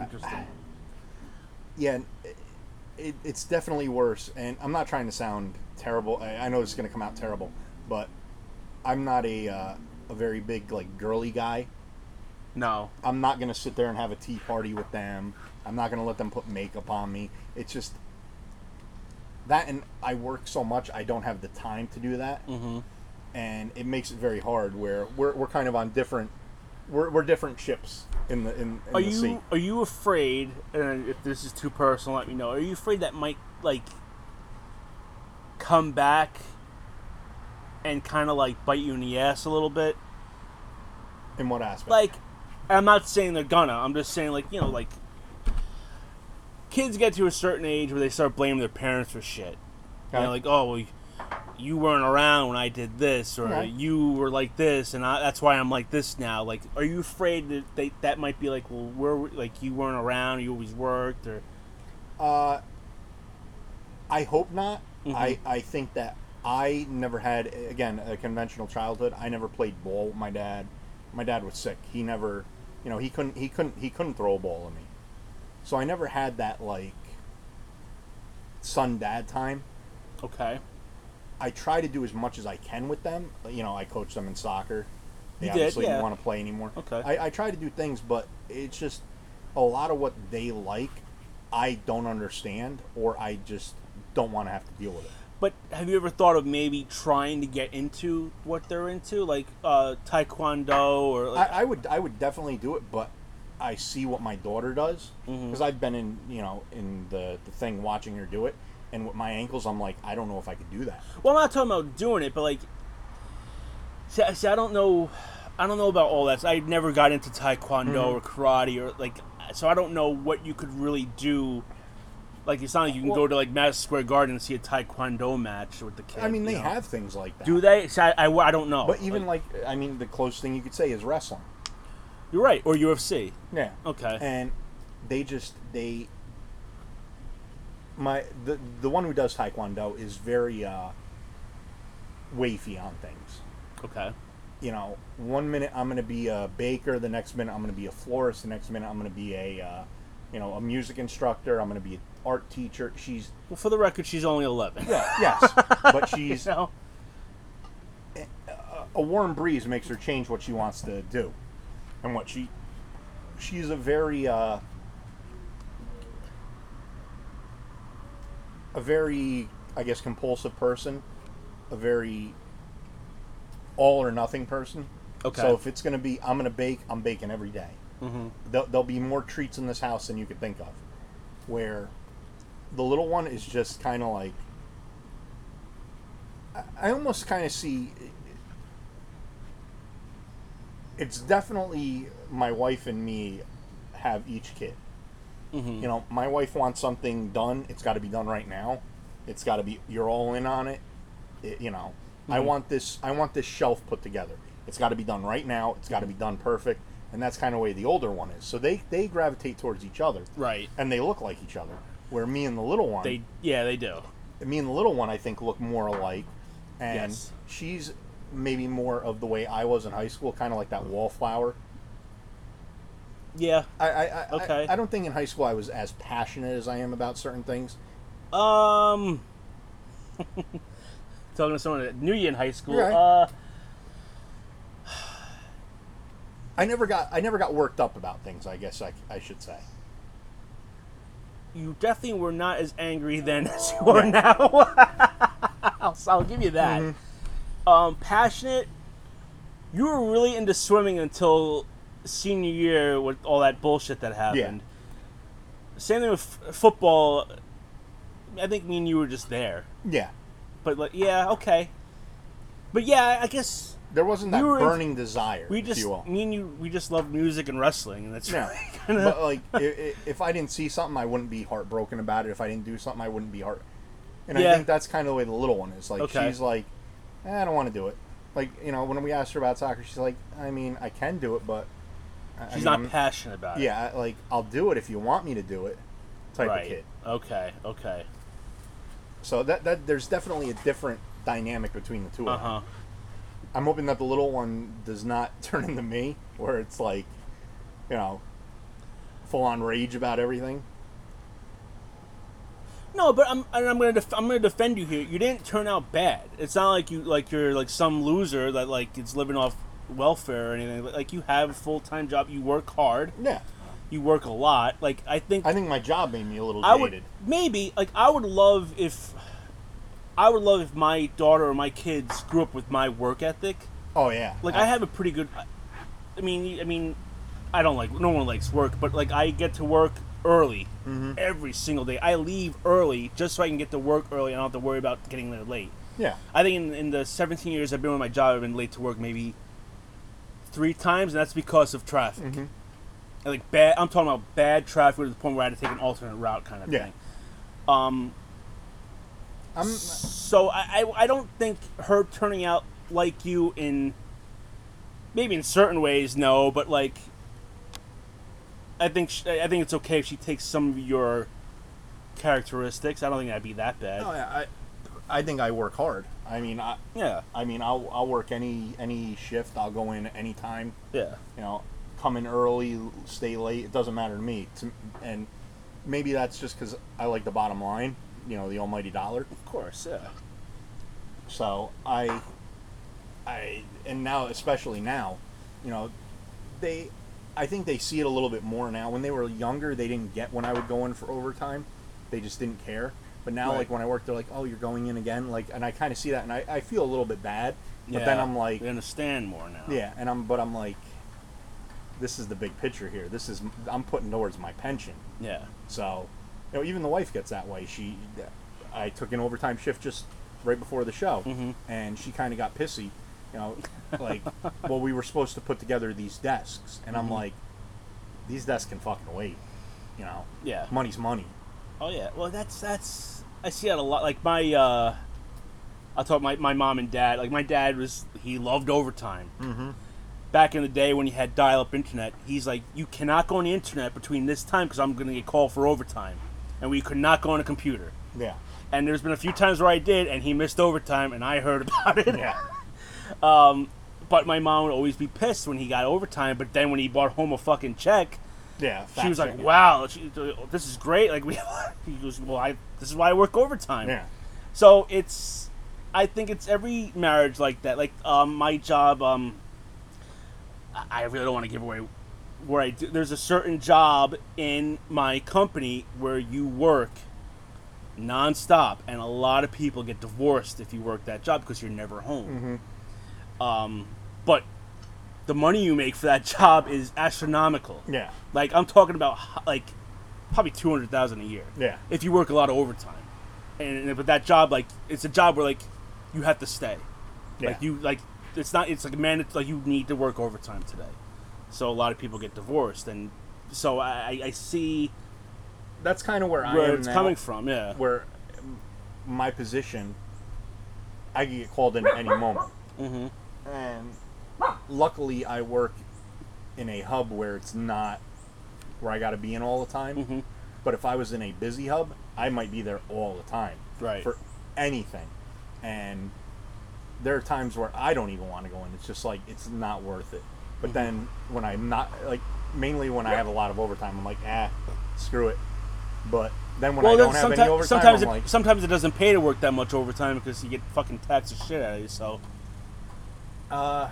interesting. yeah, it, it, it's definitely worse. And I'm not trying to sound terrible. I, I know it's going to come out terrible, but I'm not a uh, a very big like girly guy. No, I'm not gonna sit there and have a tea party with them. I'm not gonna let them put makeup on me. It's just that, and I work so much, I don't have the time to do that, mm-hmm. and it makes it very hard. Where we're, we're kind of on different, we're, we're different ships in the in, in Are the you sea. are you afraid? And if this is too personal, let me know. Are you afraid that might like come back and kind of like bite you in the ass a little bit? In what aspect? Like, I'm not saying they're gonna. I'm just saying like you know like kids get to a certain age where they start blaming their parents for shit. You Okay. know, like oh well. You weren't around when I did this, or Right. you were like this, and I, that's why I'm like this now. Like, are you afraid that they, that might be like, well, where like you weren't around, you always worked, or Uh, I hope not. Mhm. I, I think that I never had again a conventional childhood. I never played ball with my dad. My dad was sick. He never, you know, he couldn't he couldn't he couldn't throw a ball at me. So I never had that like son dad time. okay, I try to do as much as I can with them. You know, I coach them in soccer. They You did, obviously yeah. don't want to play anymore. Okay. I, I try to do things, but it's just a lot of what they like, I don't understand, or I just don't want to have to deal with it. But have you ever thought of maybe trying to get into what they're into, like uh, taekwondo or? Like, I, I would I would definitely do it, but I see what my daughter does Mm-hmm. because I've been in you know in the the thing watching her do it, and with my ankles, I'm like I don't know if I could do that. well, I'm not talking about doing it, but like, see, see, I don't know, I don't know about all that. So I never got into taekwondo Mm-hmm. or karate or like, so I don't know what you could really do. Like it's not like you can Well- go to like Madison Square Garden and see a taekwondo match with the kids. I mean, they you know? have things like that. Do they? See, I, I, I don't know. But even like I mean, the closest thing you could say is wrestling. You're right, or UFC. Yeah. Okay. And they just they my the the one who does taekwondo is very uh wafy on things. Okay. You know, one minute I'm going to be a baker, the next minute I'm going to be a florist, the next minute I'm going to be a uh, you know, a music instructor, I'm going to be an art teacher. She's Well, for the record, she's only 11. yeah, yes, but she's You know? a warm breeze makes her change what she wants to do and what she she's a very uh a very i guess compulsive person a very all or nothing person Okay. so if it's going to be i'm going to bake i'm baking every day. Mm-hmm. There'll, there'll be more treats in this house than you could think of where the little one is just kind of like I- I almost kind of see it's definitely my wife and me have each kid. Mhm. You know, my wife wants something done, it's got to be done right now. It's got to be you're all in on it. It- you know, I Mhm. want this I want this shelf put together. It's got to be done right now. It's got to be done perfect. And that's kind of the way the older one is. So they they gravitate towards each other Right. and they look like each other. Where me and the little one They yeah, they do. me and the little one I think look more alike, and Yes. she's maybe more of the way I was in high school, kind of like that wallflower. Yeah. I, I, I, Okay. I, I don't think in high school I was as passionate as I am about certain things. Um talking to someone that knew you in high school. Right. Uh I never got I never got worked up about things. I guess I, I should say. you definitely were not as angry then as you are now. I'll, I'll give you that. Mm-hmm. Um, passionate. You were really into swimming until senior year with all that bullshit that happened. Same thing with f- football. I think me and you were just there. Yeah, But like, yeah, okay. But yeah, I guess there wasn't that We in- burning desire, we just me and you we just love music and wrestling, and that's Yeah, kind but like if, if I didn't see something, I wouldn't be heartbroken about it. If I didn't do something, I wouldn't be heart. And Yeah. I think that's kind of the way the little one is. Like Okay. she's like, eh, I don't want to do it. Like you know, when we asked her about soccer, she's like, I mean, I can do it, but I- she's mean, not I'm- passionate about it. Yeah, like I'll do it if you want me to do it. Type of kid. Okay. Okay. So that that there's definitely a different dynamic between the two Uh of them. huh. I'm hoping that the little one does not turn into me, where it's like, you know, full on rage about everything. No, but I'm and I'm gonna def- I'm gonna defend you here. You didn't turn out bad. It's not like you like you're like some loser that like is living off welfare or anything. Like you have a full time job. You work hard. Yeah, You work a lot. Like I think I think my job made me a little I jaded. would maybe like I would love if I would love if my daughter or my kids grew up with my work ethic. Oh yeah, Like I have a pretty good. I mean, I mean, I don't like no one likes work, but like I get to work early Mm-hmm. every single day. I leave early just so I can get to work early. and I don't have to worry about getting there late. yeah. I think in, in the 17 years I've been with my job, I've been late to work maybe three times, and that's because of traffic. Mm-hmm. Like bad, I'm talking about bad traffic to the point where I had to take an alternate route, kind of Yeah. thing. Um, I'm so I, I, I don't think her turning out like you in maybe in certain ways, no, but like I think sh I think it's okay if she takes some of your characteristics. I don't think that'd be that bad. Oh, yeah, I, I think I work hard. I mean, I, Yeah, I mean, I'll, I'll work any any shift. I'll go in any time. yeah, You know, come in early, stay late. It doesn't matter to me. To, and maybe that's just because I like the bottom line. You know, the almighty dollar. of course, yeah. So I, I, and now especially now, you know, they, I think they see it a little bit more now. When they were younger, they didn't get when I would go in for overtime. They just didn't care. But now, Right. like when I work, they're like, "Oh, you're going in again," like, and I kind of see that, and I, I feel a little bit bad. But then I'm like, they understand more now. yeah, and I'm, but I'm like, this is the big picture here. This is I'm putting towards my pension. Yeah. So, you know, even the wife gets that way. She, I took an overtime shift just right before the show, Mhm. and she kind of got pissy. You know, like, well, we were supposed to put together these desks, and I'm Mhm. like, these desks can fucking wait. You know, Yeah. money's money. Oh yeah. Well, that's that's I see that a lot. Like my, uh I'll talk my my mom and dad. Like my dad was he loved overtime. Mm-hmm. Back in the day when you had dial-up internet, he's like, you cannot go on the internet between this time because I'm gonna get called for overtime, and we could not go on a computer. Yeah. And there's been a few times where I did, and he missed overtime, and I heard about it. Yeah. Um, but my mom would always be pissed when he got overtime. But then when he brought home a fucking check, Yeah. she was like. "Wow, she, this is great!" Like we, he goes, "Well, I this is why I work overtime." Yeah. So it's, I think it's every marriage like that. Like um, my job, um, I- I really don't want to give away where I do. There's a certain job in my company where you work nonstop, and a lot of people get divorced if you work that job because you're never home. Mm-hmm. Um, but the money you make for that job is astronomical. Yeah. Like I'm talking about like probably two hundred thousand a year Yeah. if you work a lot of overtime. And, and but that job like it's a job where like you have to stay. Yeah. Like you like it's not it's like a man like you need to work overtime today. So a lot of people get divorced and so I, I- see That's kind of where, I am. it's now, coming from. Yeah. Where my position, I can get called in at any moment. Mm-hmm. And luckily I work in a hub where it's not where I got to be in all the time. Mhm. But if I was in a busy hub, I might be there all the time Right. for anything. And there are times where I don't even want to go in. It's just like it's not worth it. But Mhm. then when I'm not like mainly when I have a lot of overtime, I'm like, ah, screw it. But then when I don't have any overtime, sometimes I'm it, like, sometimes it doesn't pay to work that much overtime because you get fucking taxed the shit out of you. So uh,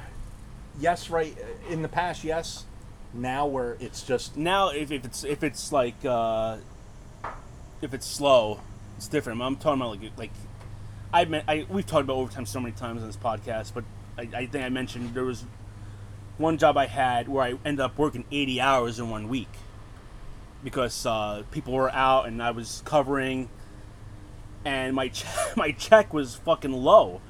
yes, right. In the past, yes. Now where it's just now if, if it's if it's like uh, if it's slow, it's different. I'm talking about like like I meant I we've talked about overtime so many times on this podcast, but I, I think I mentioned there was one job I had where I ended up working 80 hours in one week because uh, people were out and I was covering, and my che- my check was fucking low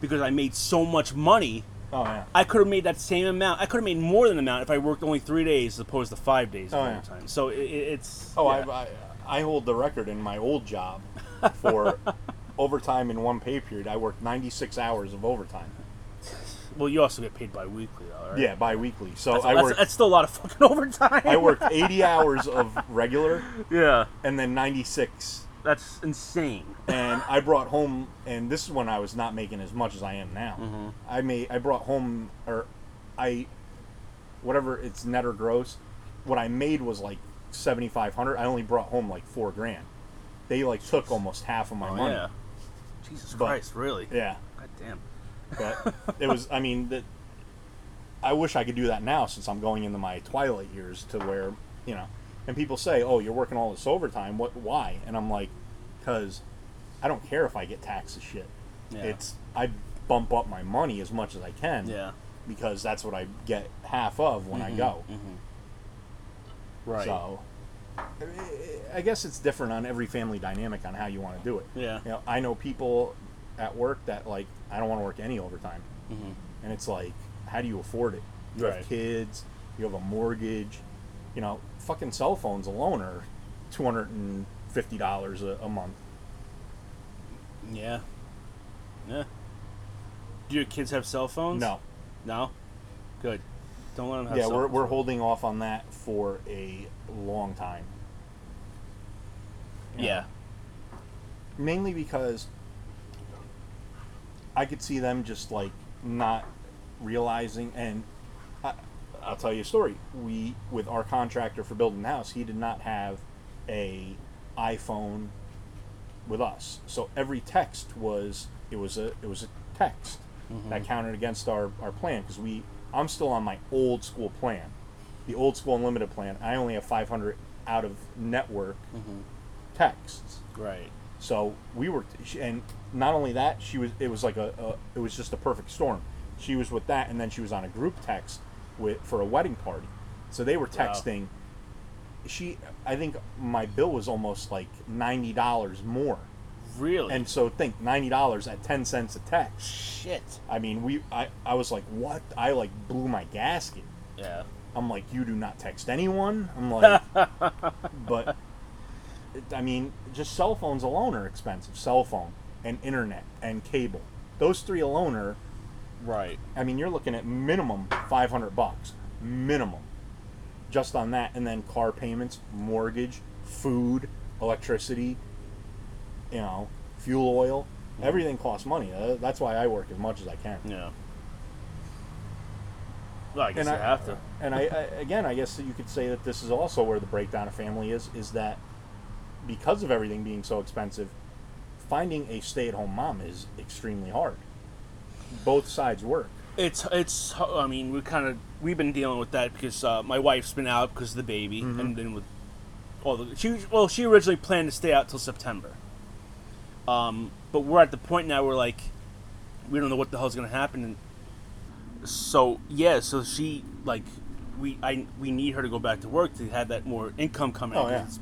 because I made so much money. oh yeah. I could have made that same amount. I could have made more than the amount if I worked only three days as opposed to five days of Oh, yeah. overtime. So it, it- it's Oh, yeah. I, I I hold the record in my old job for overtime in one pay period. I worked 96 hours of overtime. well, you also get paid bi-weekly, though, right? Yeah, bi-weekly. So that's, I that's, worked that's still a lot of fucking overtime. I worked 80 hours of regular yeah, and then 96 that's insane. and I brought home and this is when I was not making as much as I am now. Mhm. I made I brought home or I whatever it's net or gross, what I made was like 7500. I only brought home like 4 grand. They like took almost half of my Oh, money. yeah. Jesus But- Christ, really? yeah. God damn. but it was i mean that i wish i could do that now since i'm going into my twilight years to where you know and people say oh you're working all this overtime what why and i'm like because i don't care if i get taxed as shit Yeah. it's i bump up my money as much as i can yeah. because that's what i get half of when i Mhm, go mhm. Right. so i guess it's different on every family dynamic on how you want to do it Yeah. you know i know people at work that like i don't want to work any overtime Mhm. and it's like how do you afford it you Right. have kids you have a mortgage you know fucking cell phones alone are $250 a, a month Yeah. Yeah. Do your kids have cell phones? no No. Good. Don't let them have. yeah cell we're, we're holding off on that for a long time know, Yeah. mainly because i could see them just like not realizing and i'll tell you a story we with our contractor for building the house he did not have a iphone with us so every text was it was a it was a text that counted against our our plan because we i'm still on my old school plan the old school unlimited plan i only have 500 out of network Mhm. texts Right. So we were, and not only that, she was. It was like a, a. It was just a perfect storm. She was with that, and then she was on a group text with for a wedding party. So they were texting. She, I think my bill was almost like ninety dollars more. Really? And so think ninety dollars at ten cents a text. shit. I mean, we. I, I was like, what? I like blew my gasket. Yeah. I'm like, you do not text anyone. I'm like, but I mean, just cell phones alone are expensive. Cell phone and internet and cable. Those three alone are. Right. I mean, you're looking at minimum 500 bucks, minimum, just on that, and then car payments, mortgage, food, electricity, you know, fuel oil. Everything costs money. Uh, that's why I work as much as I can. Yeah. Well, I guess And you I- have to. And I, I again, I guess that you could say that this is also where the breakdown of family is. Is that because of everything being so expensive, finding a stay-at-home mom is extremely hard. Both sides work. It's it's. I mean, we kind of we've been dealing with that because uh, my wife's been out because of the baby, Mm-hmm. and then with all the she well she originally planned to stay out till September. Um, but we're at the point now where like we don't know what the hell's gonna happen, and so yeah, so she like we I we need her to go back to work to have that more income coming. Oh, in, yeah. it's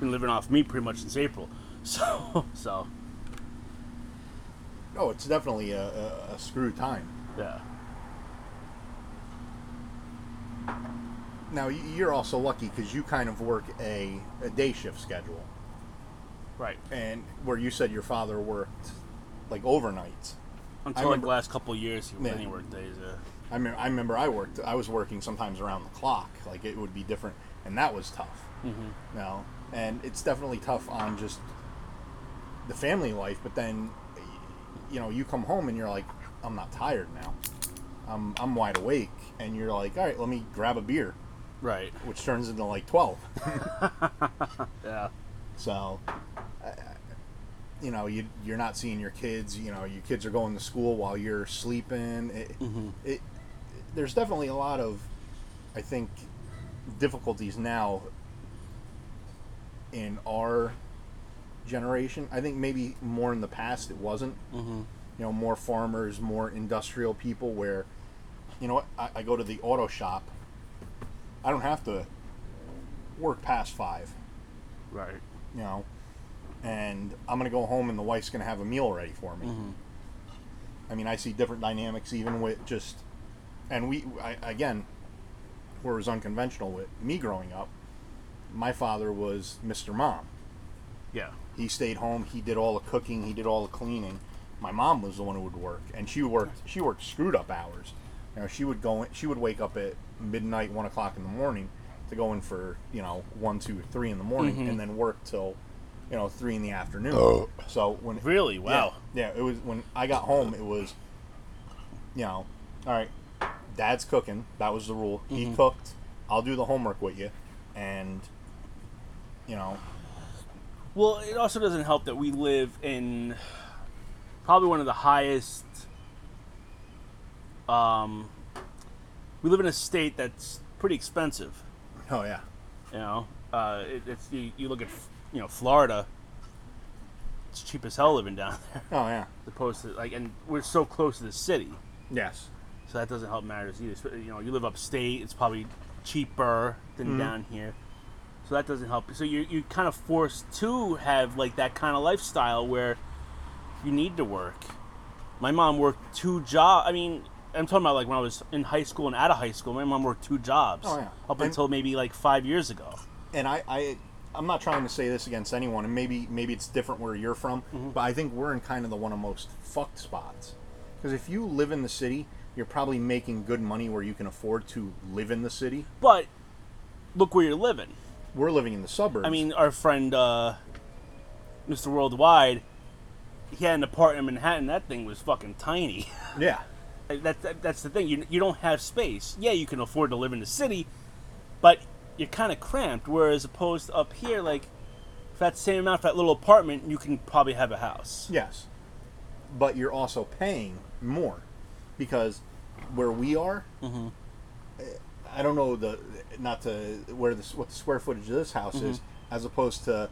been living off me pretty much since April. So so Oh, it's definitely a, a, a screwed time. yeah. Now you're also lucky because you kind of work a, a day shift schedule, Right. and where you said your father worked like overnights. Until like remember- the last couple of years, he Yeah. any work days. Yeah. I mean, I remember I worked. I was working sometimes around the clock. Like it would be different, and that was tough. Mm-hmm. You know, and it's definitely tough on just the family life. But then, you know, you come home and you're like, I'm not tired now. I'm I'm wide awake, and you're like, all right, let me grab a beer, Right. which turns into like twelve. Yeah. So, uh, you know, you you're not seeing your kids. You know, your kids are going to school while you're sleeping. It, Mhm. it, there's definitely a lot of, I think, difficulties now in our generation. I think maybe more in the past it wasn't. Mm-hmm. You know, more farmers, more industrial people. Where, you know, I, I go to the auto shop. I don't have to work past five Right. you know, and I'm gonna go home and the wife's gonna have a meal ready for me. Mm-hmm. I mean, I see different dynamics even with just, and we I, again, where it was unconventional with me growing up. My father was Mr. Mom. Yeah. He stayed home. He did all the cooking. He did all the cleaning. My mom was the one who would work, and she worked. She worked screwed up hours. You know, she would go. In, she would wake up at midnight, one o'clock in the morning, to go in for you know one, two, three in the morning, Mhm. and then work till you know three in the afternoon. So when Really? Wow. yeah, yeah, it was when I got home. It was, you know, all right. Dad's cooking. That was the rule. He Mhm. cooked. I'll do the homework with you, and you know, Well, it also doesn't help that we live in probably one of the highest. Um, we live in a state that's pretty expensive. oh yeah, You know, uh, it, it's you, you look at you know Florida. It's cheap as hell living down there, oh yeah, as opposed to like, and we're so close to the city, yes, so that doesn't help matters either. So, You know, you live upstate, it's probably cheaper than Mhm. down here, so that doesn't help. So you you kind of forced to have like that kind of lifestyle where you need to work. My mom worked two jobs. I mean, I'm talking about like when I was in high school and out of high school. My mom worked two jobs Oh, yeah. up And- until maybe like five years ago. and I, I I'm not trying to say this against anyone, and maybe maybe it's different where you're from, mm-hmm. but I think we're in kind of the one of most fucked spots. Because if you live in the city, you're probably making good money where you can afford to live in the city. But look where you're living. We're living in the suburbs. I mean, our friend uh, Mr. Worldwide, he had an apartment in Manhattan. That thing was fucking tiny. yeah, that, that that's the thing. You you don't have space. Yeah, you can afford to live in the city, but you're kind of cramped. Whereas opposed to up here, like for that same amount for that little apartment, you can probably have a house. yes, but you're also paying more because where we are, Mhm. I don't know the not to where this what the square footage of this house is mm-hmm. as opposed to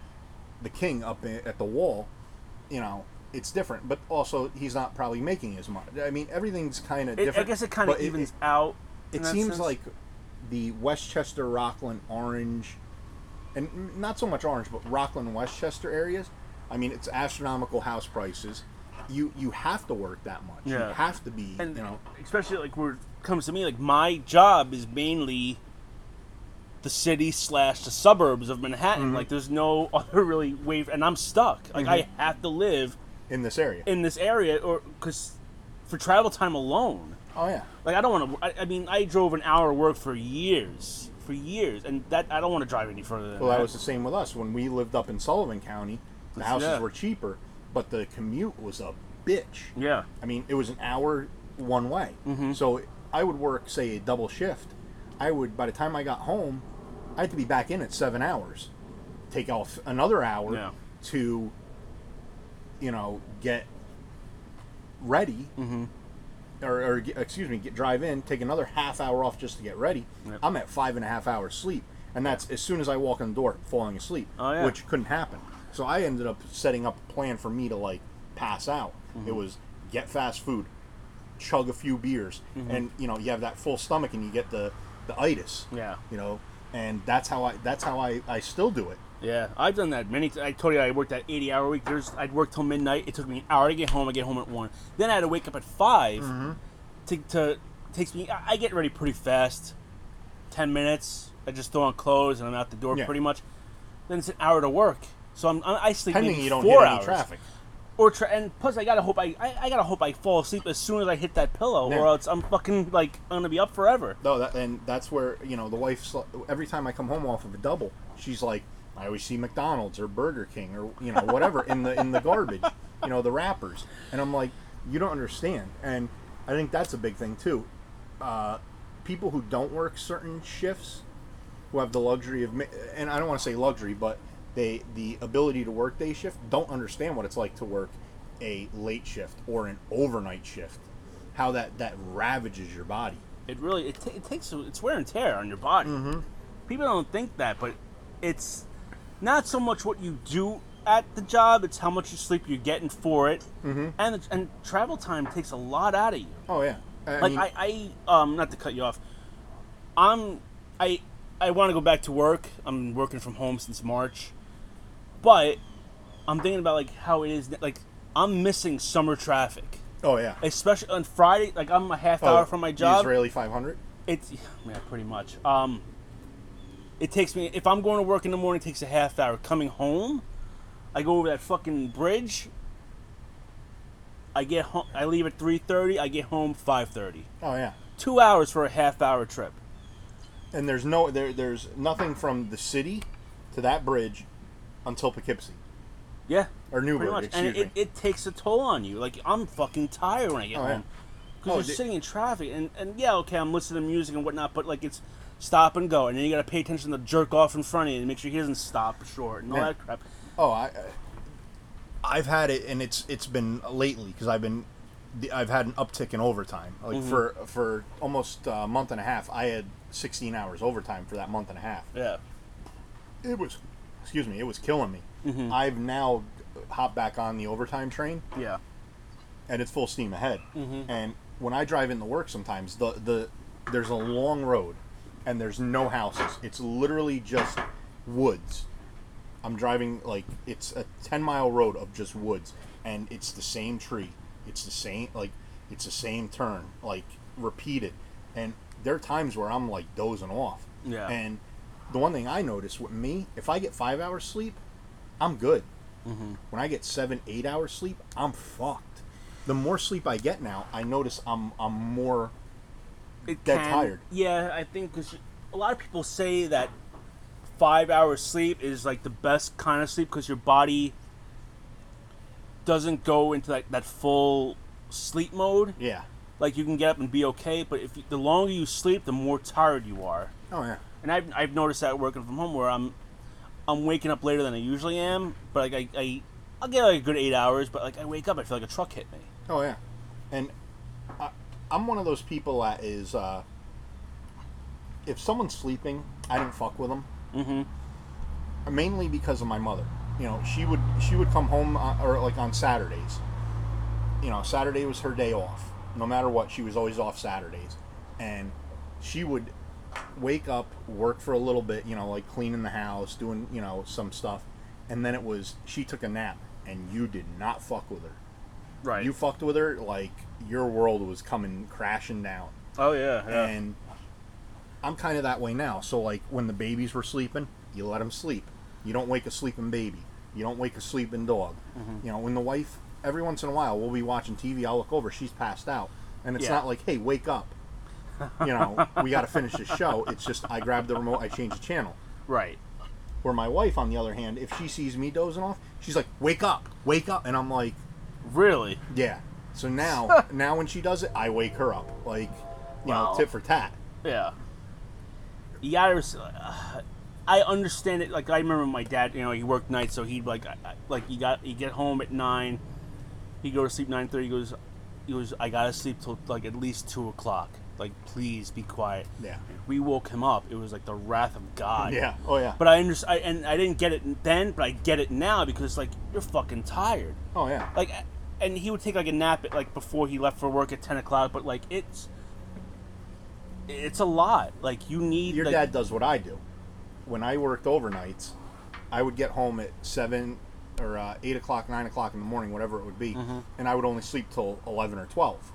the king up in, at the wall. you know, it's different. But also, he's not probably making as much. I mean, everything's kind of different. I guess it kind of evens out. It, seems sense. like the Westchester, Rockland, Orange, and not so much Orange, but Rockland, Westchester areas. I mean, it's astronomical house prices. You you have to work that much. Yeah. You have to be, and you know. especially like where it comes to me, like my job is mainly the city slash the suburbs of Manhattan. Mm-hmm. Like there's no other really way, and I'm stuck. Like I have to live in this area. in this area, or because for travel time alone. oh yeah. Like I don't want to. I, I mean, I drove an hour to work for years, for years, and that I don't want to drive any further than Well, that. that was the same with us when we lived up in Sullivan County. The houses Yeah. were cheaper, but the commute was a bitch. yeah, I mean, it was an hour one way. Mm-hmm. So I would work, say, a double shift. I would, by the time I got home, I had to be back in at seven hours. Take off another hour Yeah. to, you know, get ready. Mm-hmm. Or, or excuse me, get drive in, take another half hour off just to get ready. Yep. I'm at five and a half hours sleep, and that's as soon as I walk in the door, falling asleep, Oh, yeah. which couldn't happen. So I ended up setting up a plan for me to like pass out. Mm-hmm. It was get fast food, chug a few beers, Mm-hmm. and you know you have that full stomach and you get the the itis. yeah. You know, and that's how I that's how I I still do it. Yeah, I've done that many. T- I told you I worked that eighty-hour week. There's I'd work till midnight. It took me an hour to get home. I get home at one. Then I had to wake up at 5 Mm-hmm. to to takes me. I I get ready pretty fast. Ten minutes. I just throw on clothes and I'm out the door Yeah. pretty much. Then it's an hour to work. So I'm I'm I sleep Pending maybe you don't four hours. traffic. Or tra- and plus I gotta hope I, I I gotta hope I fall asleep as soon as I hit that pillow, Yeah. or else I'm fucking like I'm gonna be up forever. No, that and that's where you know the wife. Every time I come home off of a double, she's like, I always see McDonald's or Burger King or you know whatever in the in the garbage, you know the wrappers, and I'm like, you don't understand, and I think that's a big thing too. Uh, people who don't work certain shifts, who have the luxury of, and I don't want to say luxury, but they the ability to work day shift, don't understand what it's like to work a late shift or an overnight shift, how that that ravages your body. it really it, ta it takes it's wear and tear on your body. Mm-hmm. People don't think that, but it's not so much what you do at the job; it's how much you sleep you're getting for it, mm-hmm. and and travel time takes a lot out of you. Oh yeah. I like mean, I, I um not to cut you off, I'm I I want to go back to work. I'm working from home since March, but I'm thinking about like how it is like I'm missing summer traffic. oh yeah. Especially on Friday, like I'm a half Oh, hour from my job. Israeli 500. It's yeah, pretty much. Um, it takes me if I'm going to work in the morning, it takes a half hour. Coming home, I go over that fucking bridge. I get home. I leave at three thirty. I get home five thirty. Oh yeah. Two hours for a half hour trip. And there's no there there's nothing from the city to that bridge until Poughkeepsie Yeah, or Newburgh. Excuse And me. it, it takes a toll on you. Like I'm fucking tired when I get Oh, yeah. home because Oh, you're sitting in traffic. And and yeah, okay, I'm listening to music and whatnot, but like it's stop and go, and then you got to pay attention to the jerk off in front of you and make sure he doesn't stop short and all Yeah. that crap. oh, I I've had it, and it's it's been lately because I've been I've had an uptick in overtime. Like Mm-hmm. for for almost a month and a half, I had 16 hours overtime for that month and a half. Yeah. It was, excuse me, it was killing me. Mm-hmm. I've now hopped back on the overtime train. Yeah. and it's full steam ahead. Mhm. And when I drive into work, sometimes the the there's a long road, and there's no houses. It's literally just woods. I'm driving like it's a ten mile road of just woods, and it's the same tree. It's the same like it's the same turn like repeated, and there are times where I'm like dozing off. Yeah. And the one thing I notice with me, if I get five hours sleep, I'm good. Mm-hmm. When I get seven, eight hours sleep, I'm fucked. The more sleep I get now, I notice I'm I'm more. It Dead can- tired. Yeah, I think because a lot of people say that five hours sleep is like the best kind of sleep because your body doesn't go into that, that full sleep mode. Yeah. Like you can get up and be okay, but if you, the longer you sleep, the more tired you are. Oh yeah. And I've, I've noticed that working from home where I'm I'm waking up later than I usually am, but like I, I I'll get like a good eight hours, but like I wake up, I feel like a truck hit me. Oh yeah. And I, I'm one of those people that is. Uh, if someone's sleeping, I don't fuck with them. Mm-hmm. Mainly because of my mother. you know, she would she would come home on, or like on Saturdays. You know, Saturday was her day off. No matter what, she was always off Saturdays, and she would wake up, work for a little bit, you know, like cleaning the house, doing you know some stuff, and then it was she took a nap, and you did not fuck with her. Right. You fucked with her like your world was coming crashing down. oh yeah. Yeah. And I'm kind of that way now. So like when the babies were sleeping, you let them sleep. You don't wake a sleeping baby. You don't wake a sleeping dog. Mm-hmm. You know, when the wife every once in a while we'll be watching TV, I'll look over, she's passed out. And it's Yeah. not like, "Hey, wake up." You know, we got to finish the show. It's just I grab the remote, I change the channel. right. Where my wife on the other hand, if she sees me dozing off, she's like, "Wake up. Wake up." And I'm like, Really. "Yeah." So now, now when she does it, I wake her up. Like, you Wow. know, tit for tat. Yeah. You gotta. Uh, I understand it. Like I remember my dad. You know, he worked nights, so he'd like, like you got, you get home at nine. He go to sleep nine thirty. He goes, he goes. I gotta sleep till like at least two o'clock. Like, please be quiet. Yeah. We woke him up. It was like the wrath of God. Yeah. Oh yeah. But I understand, and I didn't get it then, but I get it now because like you're fucking tired. Oh yeah. Like, and he would take like a nap at like before he left for work at ten o'clock. But like it's, it's a lot. Like you need Your like, dad does what I do. When I worked overnights, I would get home at seven or uh, eight o'clock, nine o'clock in the morning, whatever it would be, Mm-hmm. and I would only sleep till eleven or twelve.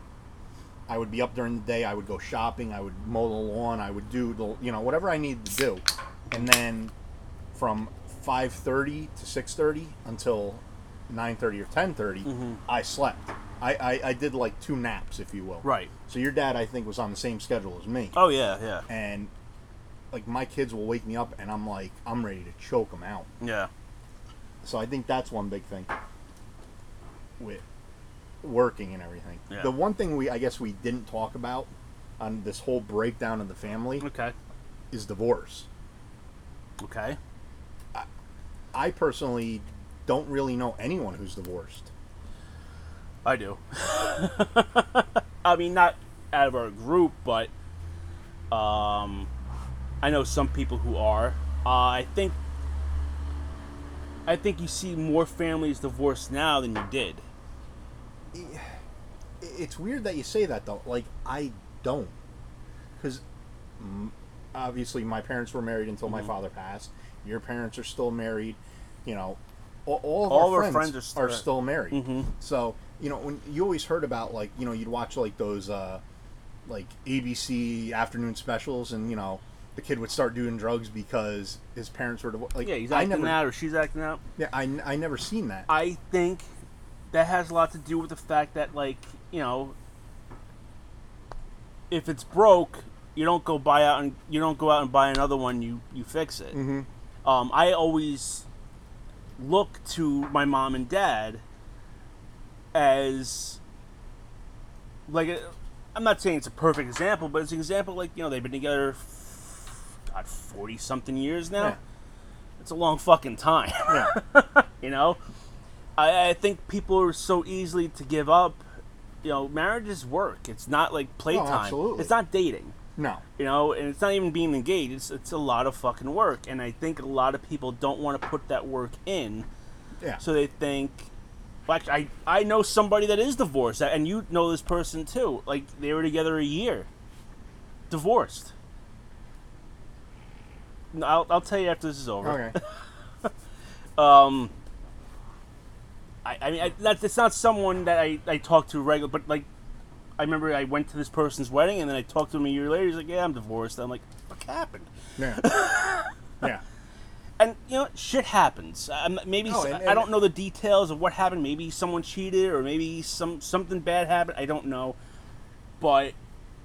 I would be up during the day. I would go shopping. I would mow the lawn. I would do the you know whatever I needed to do, and then from five thirty to six thirty until nine thirty or ten Mm-hmm. I slept. I, I, I did like two naps, if you will. Right. So your dad, I think, was on the same schedule as me Oh yeah, yeah, and like my kids will wake me up and I'm like I'm ready to choke them out. yeah. So I think that's one big thing with working and everything. Yeah. The one thing we I guess we didn't talk about on this whole breakdown of the family Okay, is divorce. okay. I personally don't really know anyone who's divorced. I do. I mean, not out of our group, but um, I know some people who are. Uh, I think. I think you see more families divorced now than you did. It's weird that you say that though. Like I don't, because obviously my parents were married until Mm-hmm. my father passed. Your parents are still married. You know, all, all of All our, our friends, friends are are, still- still married. Mhm. So you know when you always heard about like you know you'd watch like those uh, like ABC afternoon specials, and you know the kid would start doing drugs because his parents were divorced. Like Yeah, he's I acting never, out or she's acting out. yeah, I, I never seen that. I think that has a lot to do with the fact that, like, you know, if it's broke, you don't go buy out and you don't go out and buy another one. You you fix it. Mhm. Um, I always look to my mom and dad as like I'm not saying it's a perfect example, but it's an example like you know they've been together, God, forty something years now. Yeah. It's a long fucking time. Yeah. you know I, I think people are so easily to give up you know marriage is work. It's not like playtime. absolutely. it's not dating. No. you know and it's not even being engaged. It's, it's a lot of fucking work. And i think a lot of people don't want to put that work in. Yeah. so they think well, actually, I, I know somebody that is divorced. And you know this person too. Like they were together a year. Divorced. I'll, I'll tell you after this is over. Okay. um, I, I mean, I, that's it's not someone that I, I talk to regular, but like, I remember I went to this person's wedding and then I talked to him a year later. He's like, "Yeah, I'm divorced." I'm like, "What happened?" Yeah. yeah. And you know, shit happens. Um, maybe Oh, s- and- I don't know the details of what happened. Maybe someone cheated, or maybe some something bad happened. I don't know, but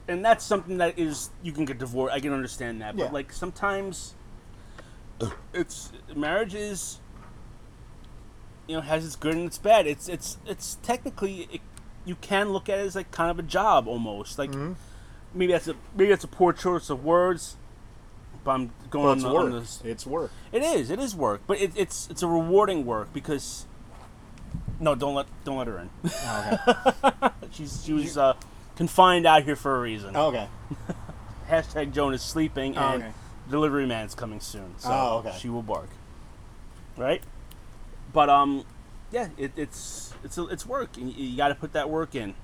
and that's something that is you can get divorced. I can understand that, Yeah. but like sometimes it's marriage is you know has its good and its bad. It's it's it's technically it, you can look at it as like kind of a job almost. Like Mm-hmm. maybe that's a maybe that's a poor choice of words. But I'm going Well, on, the, work. on this. It's work. It is. It is work, but it, it's it's a rewarding work because. No, don't let don't let her in. Okay. She's she was uh, confined out here for a reason. okay. Hashtag Joan is sleeping Oh, and okay. delivery man's coming soon. So Oh, okay. she will bark. Right? But um, yeah, it, it's it's it's work. And you, you got to put that work in.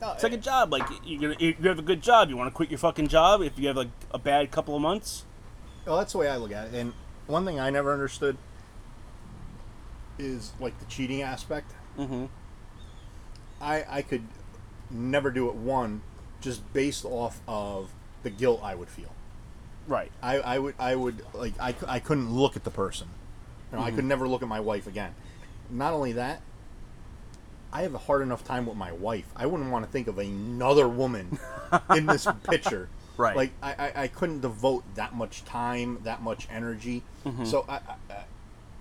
No, It's like a job. Like you're you have a good job. You want to quit your fucking job if you have like a bad couple of months. Well, that's the way I look at it. And one thing I never understood is like the cheating aspect. Mm-hmm. I I could never do it one just based off of the guilt I would feel. Right. I, I would I would like I, I couldn't look at the person. You know, I could mm-hmm. never look at my wife again. Not only that, I have a hard enough time with my wife. I wouldn't want to think of another woman in this picture. Right. Like I, I, I couldn't devote that much time, that much energy. Mm-hmm. So I, I,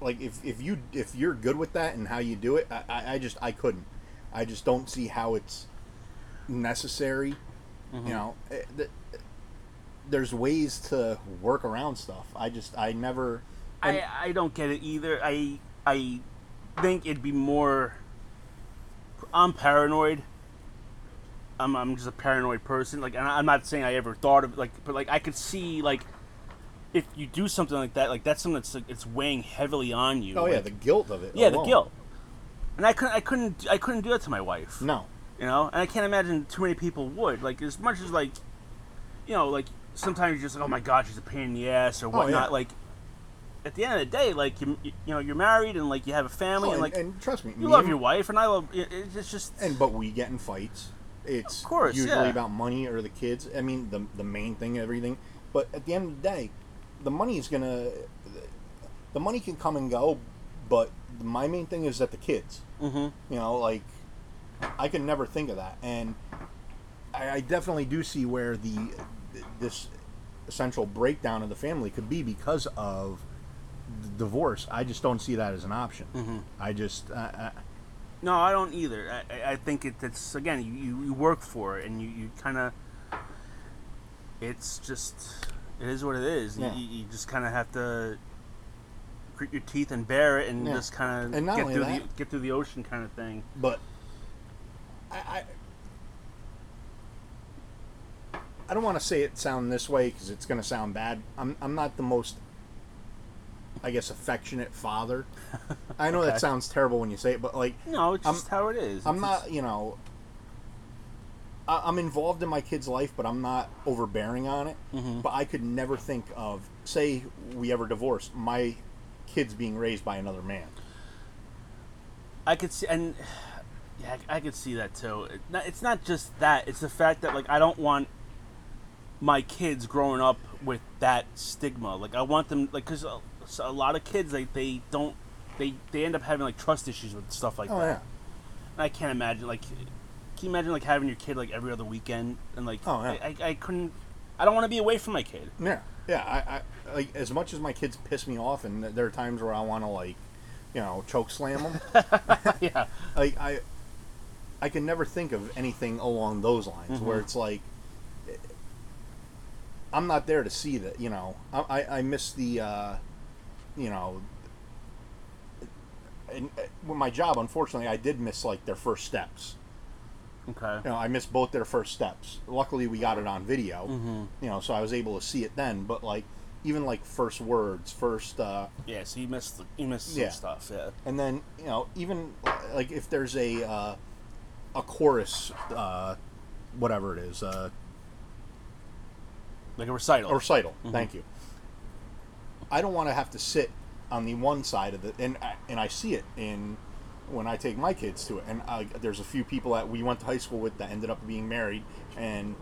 like if, if you if you're good with that and how you do it, I, I, just I couldn't. I just don't see how it's necessary. You mm-hmm. know, eh, th- there's ways to work around stuff. I just I never. And- I I don't get it either. I I think it'd be more. I'm paranoid. I'm I'm just a paranoid person. Like, and I'm not saying I ever thought of like, but like I could see like. If you do something like that, like that's something that's like, it's weighing heavily on you. oh yeah, like- the guilt of it. yeah, the guilt. And I couldn't, I couldn't, I couldn't do that to my wife. No. You know, and I can't imagine too many people would. Like as much as like, you know, like sometimes you're just like, oh my god, she's a pain in the ass or Oh, whatnot. yeah. Like, at the end of the day, like you, you know, you're married and like you have a family Oh, and and, like and trust me, you me love your wife and I love. It, it's just And but we get in fights. It's Of course, usually yeah. about money or the kids. I mean, the the main thing, everything. But at the end of the day, the money is gonna. The money can come and go, but my main thing is that the kids. Mhm. You know, like I could never think of that, and I, I definitely do see where the this essential breakdown of the family could be because of divorce. I just don't see that as an option. Mhm. I just. Uh, uh, no, I don't either. I- I, I think it, it's again, you, you, work for it and you, you kind of. It's just, it is what it is. You- Yeah. You, you just kind of have to grit your teeth and bear it and Yeah. just kind of get through the get through the ocean kind of thing. but I, I I don't want to say it sound this way because it's going to sound bad. I'm I'm not the most I guess affectionate father. I know Okay. that sounds terrible when you say it, but like No, it's I'm- just how it is. I'm It's- not, you know, I, I'm involved in my kid's life, but I'm not overbearing on it. Mhm. But I could never think of, say, we ever divorced, my kids being raised by another man. I could see, and yeah, I, could see that too. It's not just that; it's the fact that like I don't want my kids growing up with that stigma. Like I want them, like, because a, so a lot of kids they they don't they they end up having like trust issues with stuff like Oh that. yeah, And I can't imagine like, can you imagine like having your kid like every other weekend and like Oh, yeah. I, I, I couldn't. I don't want to be away from my kid. yeah, yeah. I, I like as much as my kids piss me off, and there are times where I want to like, you know, choke slam them. yeah, like I, I can never think of anything along those lines where Mhm. it's like, I'm not there to see that. You know, I I, I miss the, uh, you know, and uh, with my job, unfortunately, I did miss like their first steps. okay. You know, I missed both their first steps. Luckily, we got it on video. hmm You know, so I was able to see it then. But like, even like first words, first. Uh, Yeah, so you missed the, you missed some Yeah. stuff. Yeah. and then you know even like if there's a uh, a chorus uh, whatever it is uh, Like a recital. a recital Mhm. thank you i don't want to have to sit on the one side of the and I, and i see it in when i take my kids to it and I, there's a few people that we went to high school with that ended up being married and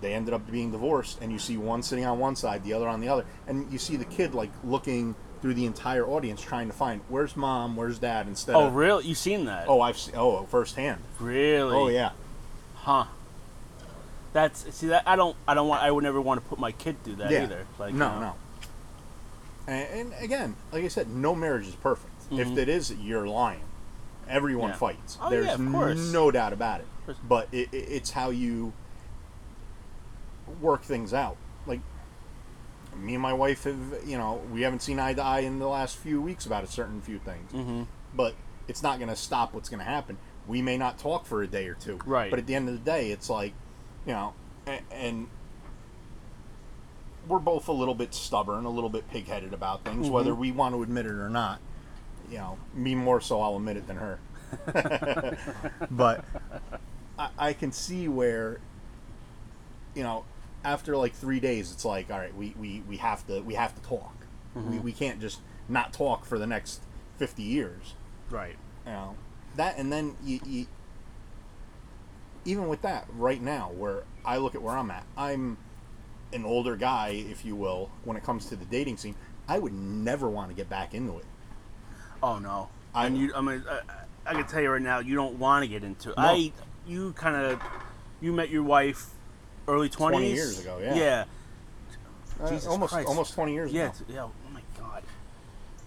they ended up being divorced and you see one sitting on one side the other on the other and you see the kid like looking through the entire audience trying to find where's mom where's dad instead of oh, of really? You've seen that? Oh, I've seen. Oh, firsthand. really? Oh, yeah. Huh. That's see that I don't I don't want I would never want to put my kid through that yeah. either. Like no, you know. no. And, and again, like I said, no marriage is perfect. If Mhm. it is, you're lying. Everyone Yeah. fights. Oh, There's yeah, no doubt about it. But it, it, it's how you work things out. Like me and my wife have, you know, we haven't seen eye to eye in the last few weeks about a certain few things. Mm-hmm. But it's not going to stop what's going to happen. We may not talk for a day or two. Right. But at the end of the day, it's like, you know, and, and we're both a little bit stubborn, a little bit pigheaded about things, Mhm. whether we want to admit it or not. you know, me more so, I'll admit it than her. but I, I can see where, you know, after like three days, it's like, all right, we, we, we have to we have to talk. We, we can't just not talk for the next fifty years. Right. You know that, and then you, you even with that right now, where I look at where I'm at, I'm an older guy, if you will, when it comes to the dating scene. I would never want to get back into it. Oh no. I- and you, I mean, I, I can tell you right now, you don't want to get into. it. No. I, you kind of, you met your wife early twenties. Twenty years ago, yeah. Yeah. Uh, Jesus almost Christ. almost twenty years Yeah. ago. Yeah. Oh my god.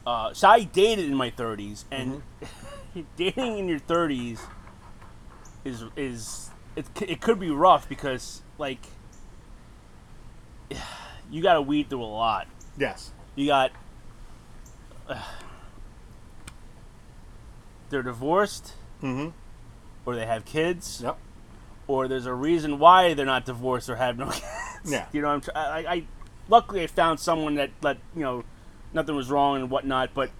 Uh, so I dated in my thirties, and Mm-hmm. dating in your thirties is is it, it could be rough because like you got to weed through a lot. Yes. You got they're divorced Mm-hmm. or they have kids Yep. or there's a reason why they're not divorced or have no kids. Yeah. You know, I'm tr- I, I luckily I found someone that let you know nothing was wrong and whatnot, but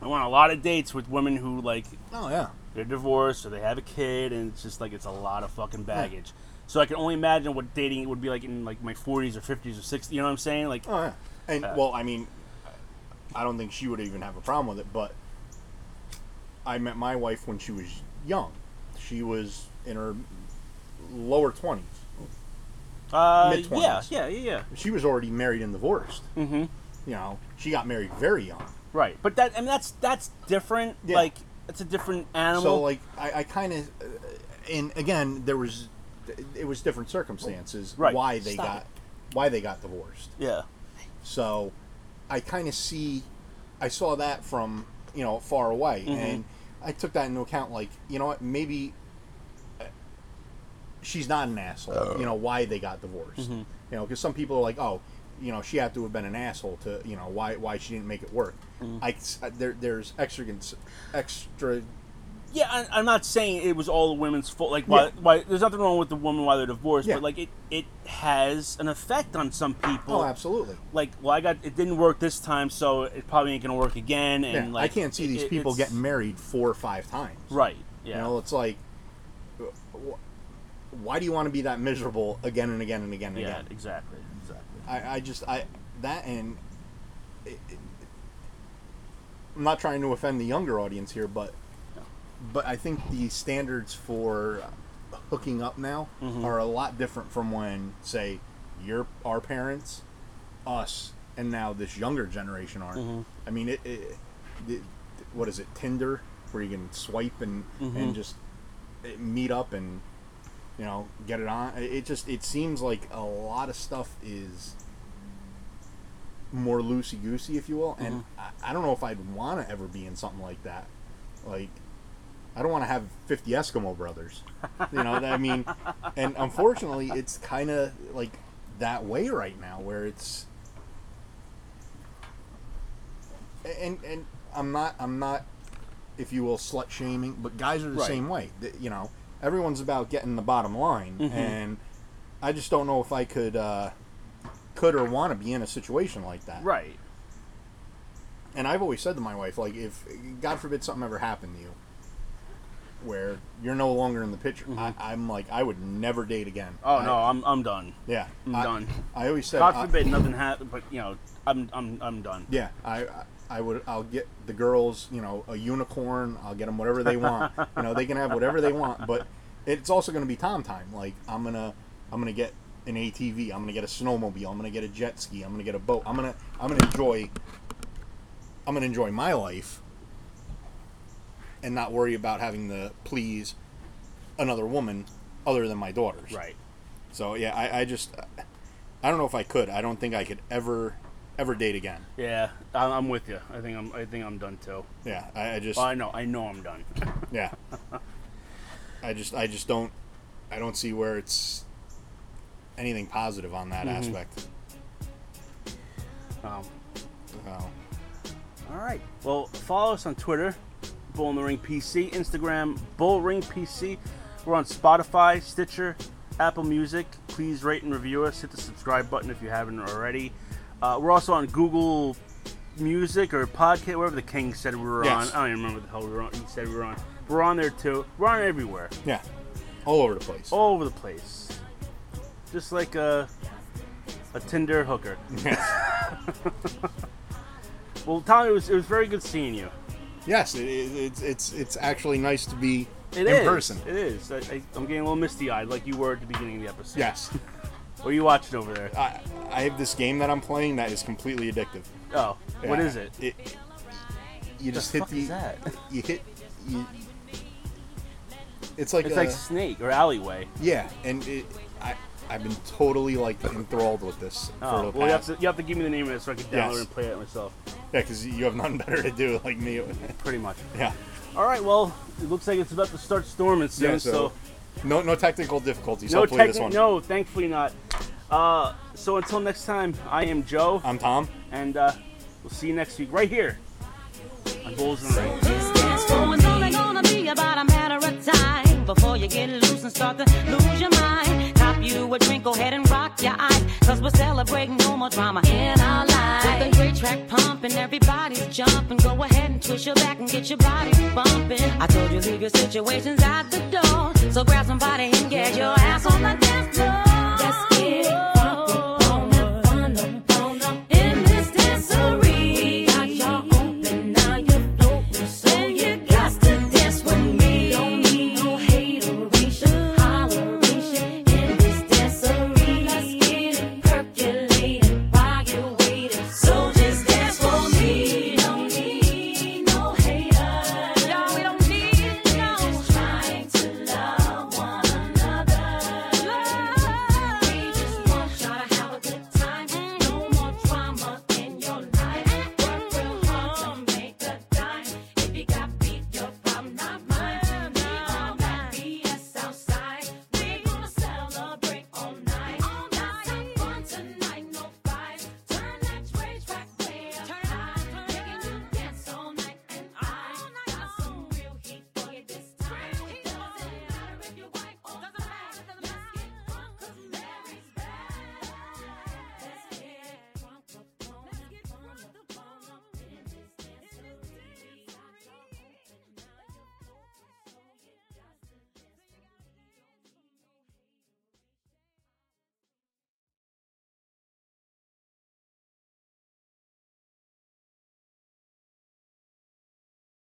I went on a lot of dates with women who like Oh yeah. they're divorced or they have a kid and it's just like it's a lot of fucking baggage. So I can only imagine what dating would be like in like my 40s or 50s or 60s. You know what I'm saying? Like Oh yeah. And Uh, well, I mean, I don't think she would even have a problem with it, but I met my wife when she was young. She was in her lower twenties. uh, mid-twenties. yeah, yeah, yeah, yeah. She was already married and divorced. Mm-hmm. You know, she got married very young. Right, but that I mean that's that's different. Yeah. Like it's a different animal. So like, I, I kind of, and again, there was, it was different circumstances Right. why they Stop got, it. why they got divorced. yeah, So, I kind of see, I saw that from you know far away, Mhm. and I took that into account. Like, you know what, maybe uh, she's not an asshole. You know why they got divorced. Mhm. You know, because some people are like, oh, you know, she had to have been an asshole to, you know, why why she didn't make it work. Mm-hmm. I there there's extra extra. Yeah. I, I'm not saying it was all the women's fault. Like why, Yeah. why there's nothing wrong with the woman why they're divorced, Yeah. but like it it has an effect on some people. Oh, absolutely. Like well, I got it didn't work this time, so it probably ain't gonna work again. And Yeah, like I can't see it- these people getting married four or five times. right. Yeah. You know, it's like, wh- why do you want to be that miserable again and again and again and yeah. again? Exactly. Exactly. I, I just I that and it, it- I'm not trying to offend the younger audience here, but but I think the standards for hooking up now Mhm. are a lot different from when, say, your our parents, us, and now this younger generation are. Mhm. I mean, it, it, it- what is it, Tinder, where you can swipe and Mhm. and just eh, meet up and you know get it on. It it just it seems like a lot of stuff is more loosey goosey, if you will. And I, I don't know if I'd want to ever be in something like that. Like, I don't want to have 50 Eskimo brothers. You know, I mean, and unfortunately, it's kind of like that way right now where it's. And, and I'm not, I'm not, if you will, slut shaming, but guys are the Right. same way. You know, everyone's about getting the bottom line. Mhm. And I just don't know if I could, uh, could or want to be in a situation like that. Right. And I've always said to my wife, like, if God forbid something ever happened to you, where you're no longer in the picture, mm-hmm. I, I'm like, I would never date again. Oh I- no, I'm I'm done. yeah, I'm I, done. I always said, God I- forbid nothing happen, but you know, I'm I'm I'm done. yeah, I, I- I would, I'll get the girls, you know, a unicorn. I'll get them whatever they want. you know, they can have whatever they want, but it's also going to be Tom time. Like, I'm gonna, I'm gonna get an ATV. I'm gonna get a snowmobile. I'm gonna get a jet ski. I'm gonna get a boat. I'm gonna, I'm gonna enjoy. I'm gonna enjoy my life, and not worry about having to please another woman other than my daughters. Right. So yeah, I, I just, I don't know if I could. I don't think I could ever, ever date again. Yeah, I'm with you. I think I'm I think I'm done too. Yeah, I, I just, Well, I know I know I'm done. yeah. I just, I just don't, I don't see where it's anything positive on that Mhm. aspect. Um, So, all right. Well, follow us on Twitter, Bull in the Ring PC, Instagram, Bull Ring PC. We're on Spotify, Stitcher, Apple Music. Please rate and review us. Hit the subscribe button if you haven't already. Uh, we're also on Google Music or podcast, wherever the King said we were Yes. on. I don't even remember what the hell we were on. He said we were on. We're on there too. We're on everywhere, Yeah, all over the place. all over the place, just like a a Tinder hooker. Yes. Well, Tom, it was it was very good seeing you. Yes, it, it, it's it's it's actually nice to be It in is. person. It is. I, I, I'm getting a little misty eyed, like you were at the beginning of the episode. Yes, What are you watching over there? I I have this game that I'm playing that is completely addictive. Oh, what Yeah, is it? It you The just hit fuck the is that? you hit you. It's like It's a- like Snake or Alleyway. yeah, and it, I I've been totally like enthralled with this Oh, for the well, you have, to, you have to give me the name of it so I can download Yes. it and play it myself. Yeah, because you have nothing better to do like me. Pretty much. yeah. All right, well, it looks like it's about to start storming soon, Yeah, so, so no no technical difficulties. no Hopefully this techni- No, thankfully not. Uh, so until next time, I am Joe, I'm Tom. and uh, we'll see you next week right here on Bulls and Rings. So it's only gonna be about a matter of time before you get loose and start to lose your mind. You a drink, go ahead and rock your eyes. Cause we're celebrating no more drama in our lives. With a great track pumping, everybody's jumping. Go ahead and twist your back and get your body bumping. I told you leave your situations at the door. So grab somebody and get your ass on the dance floor.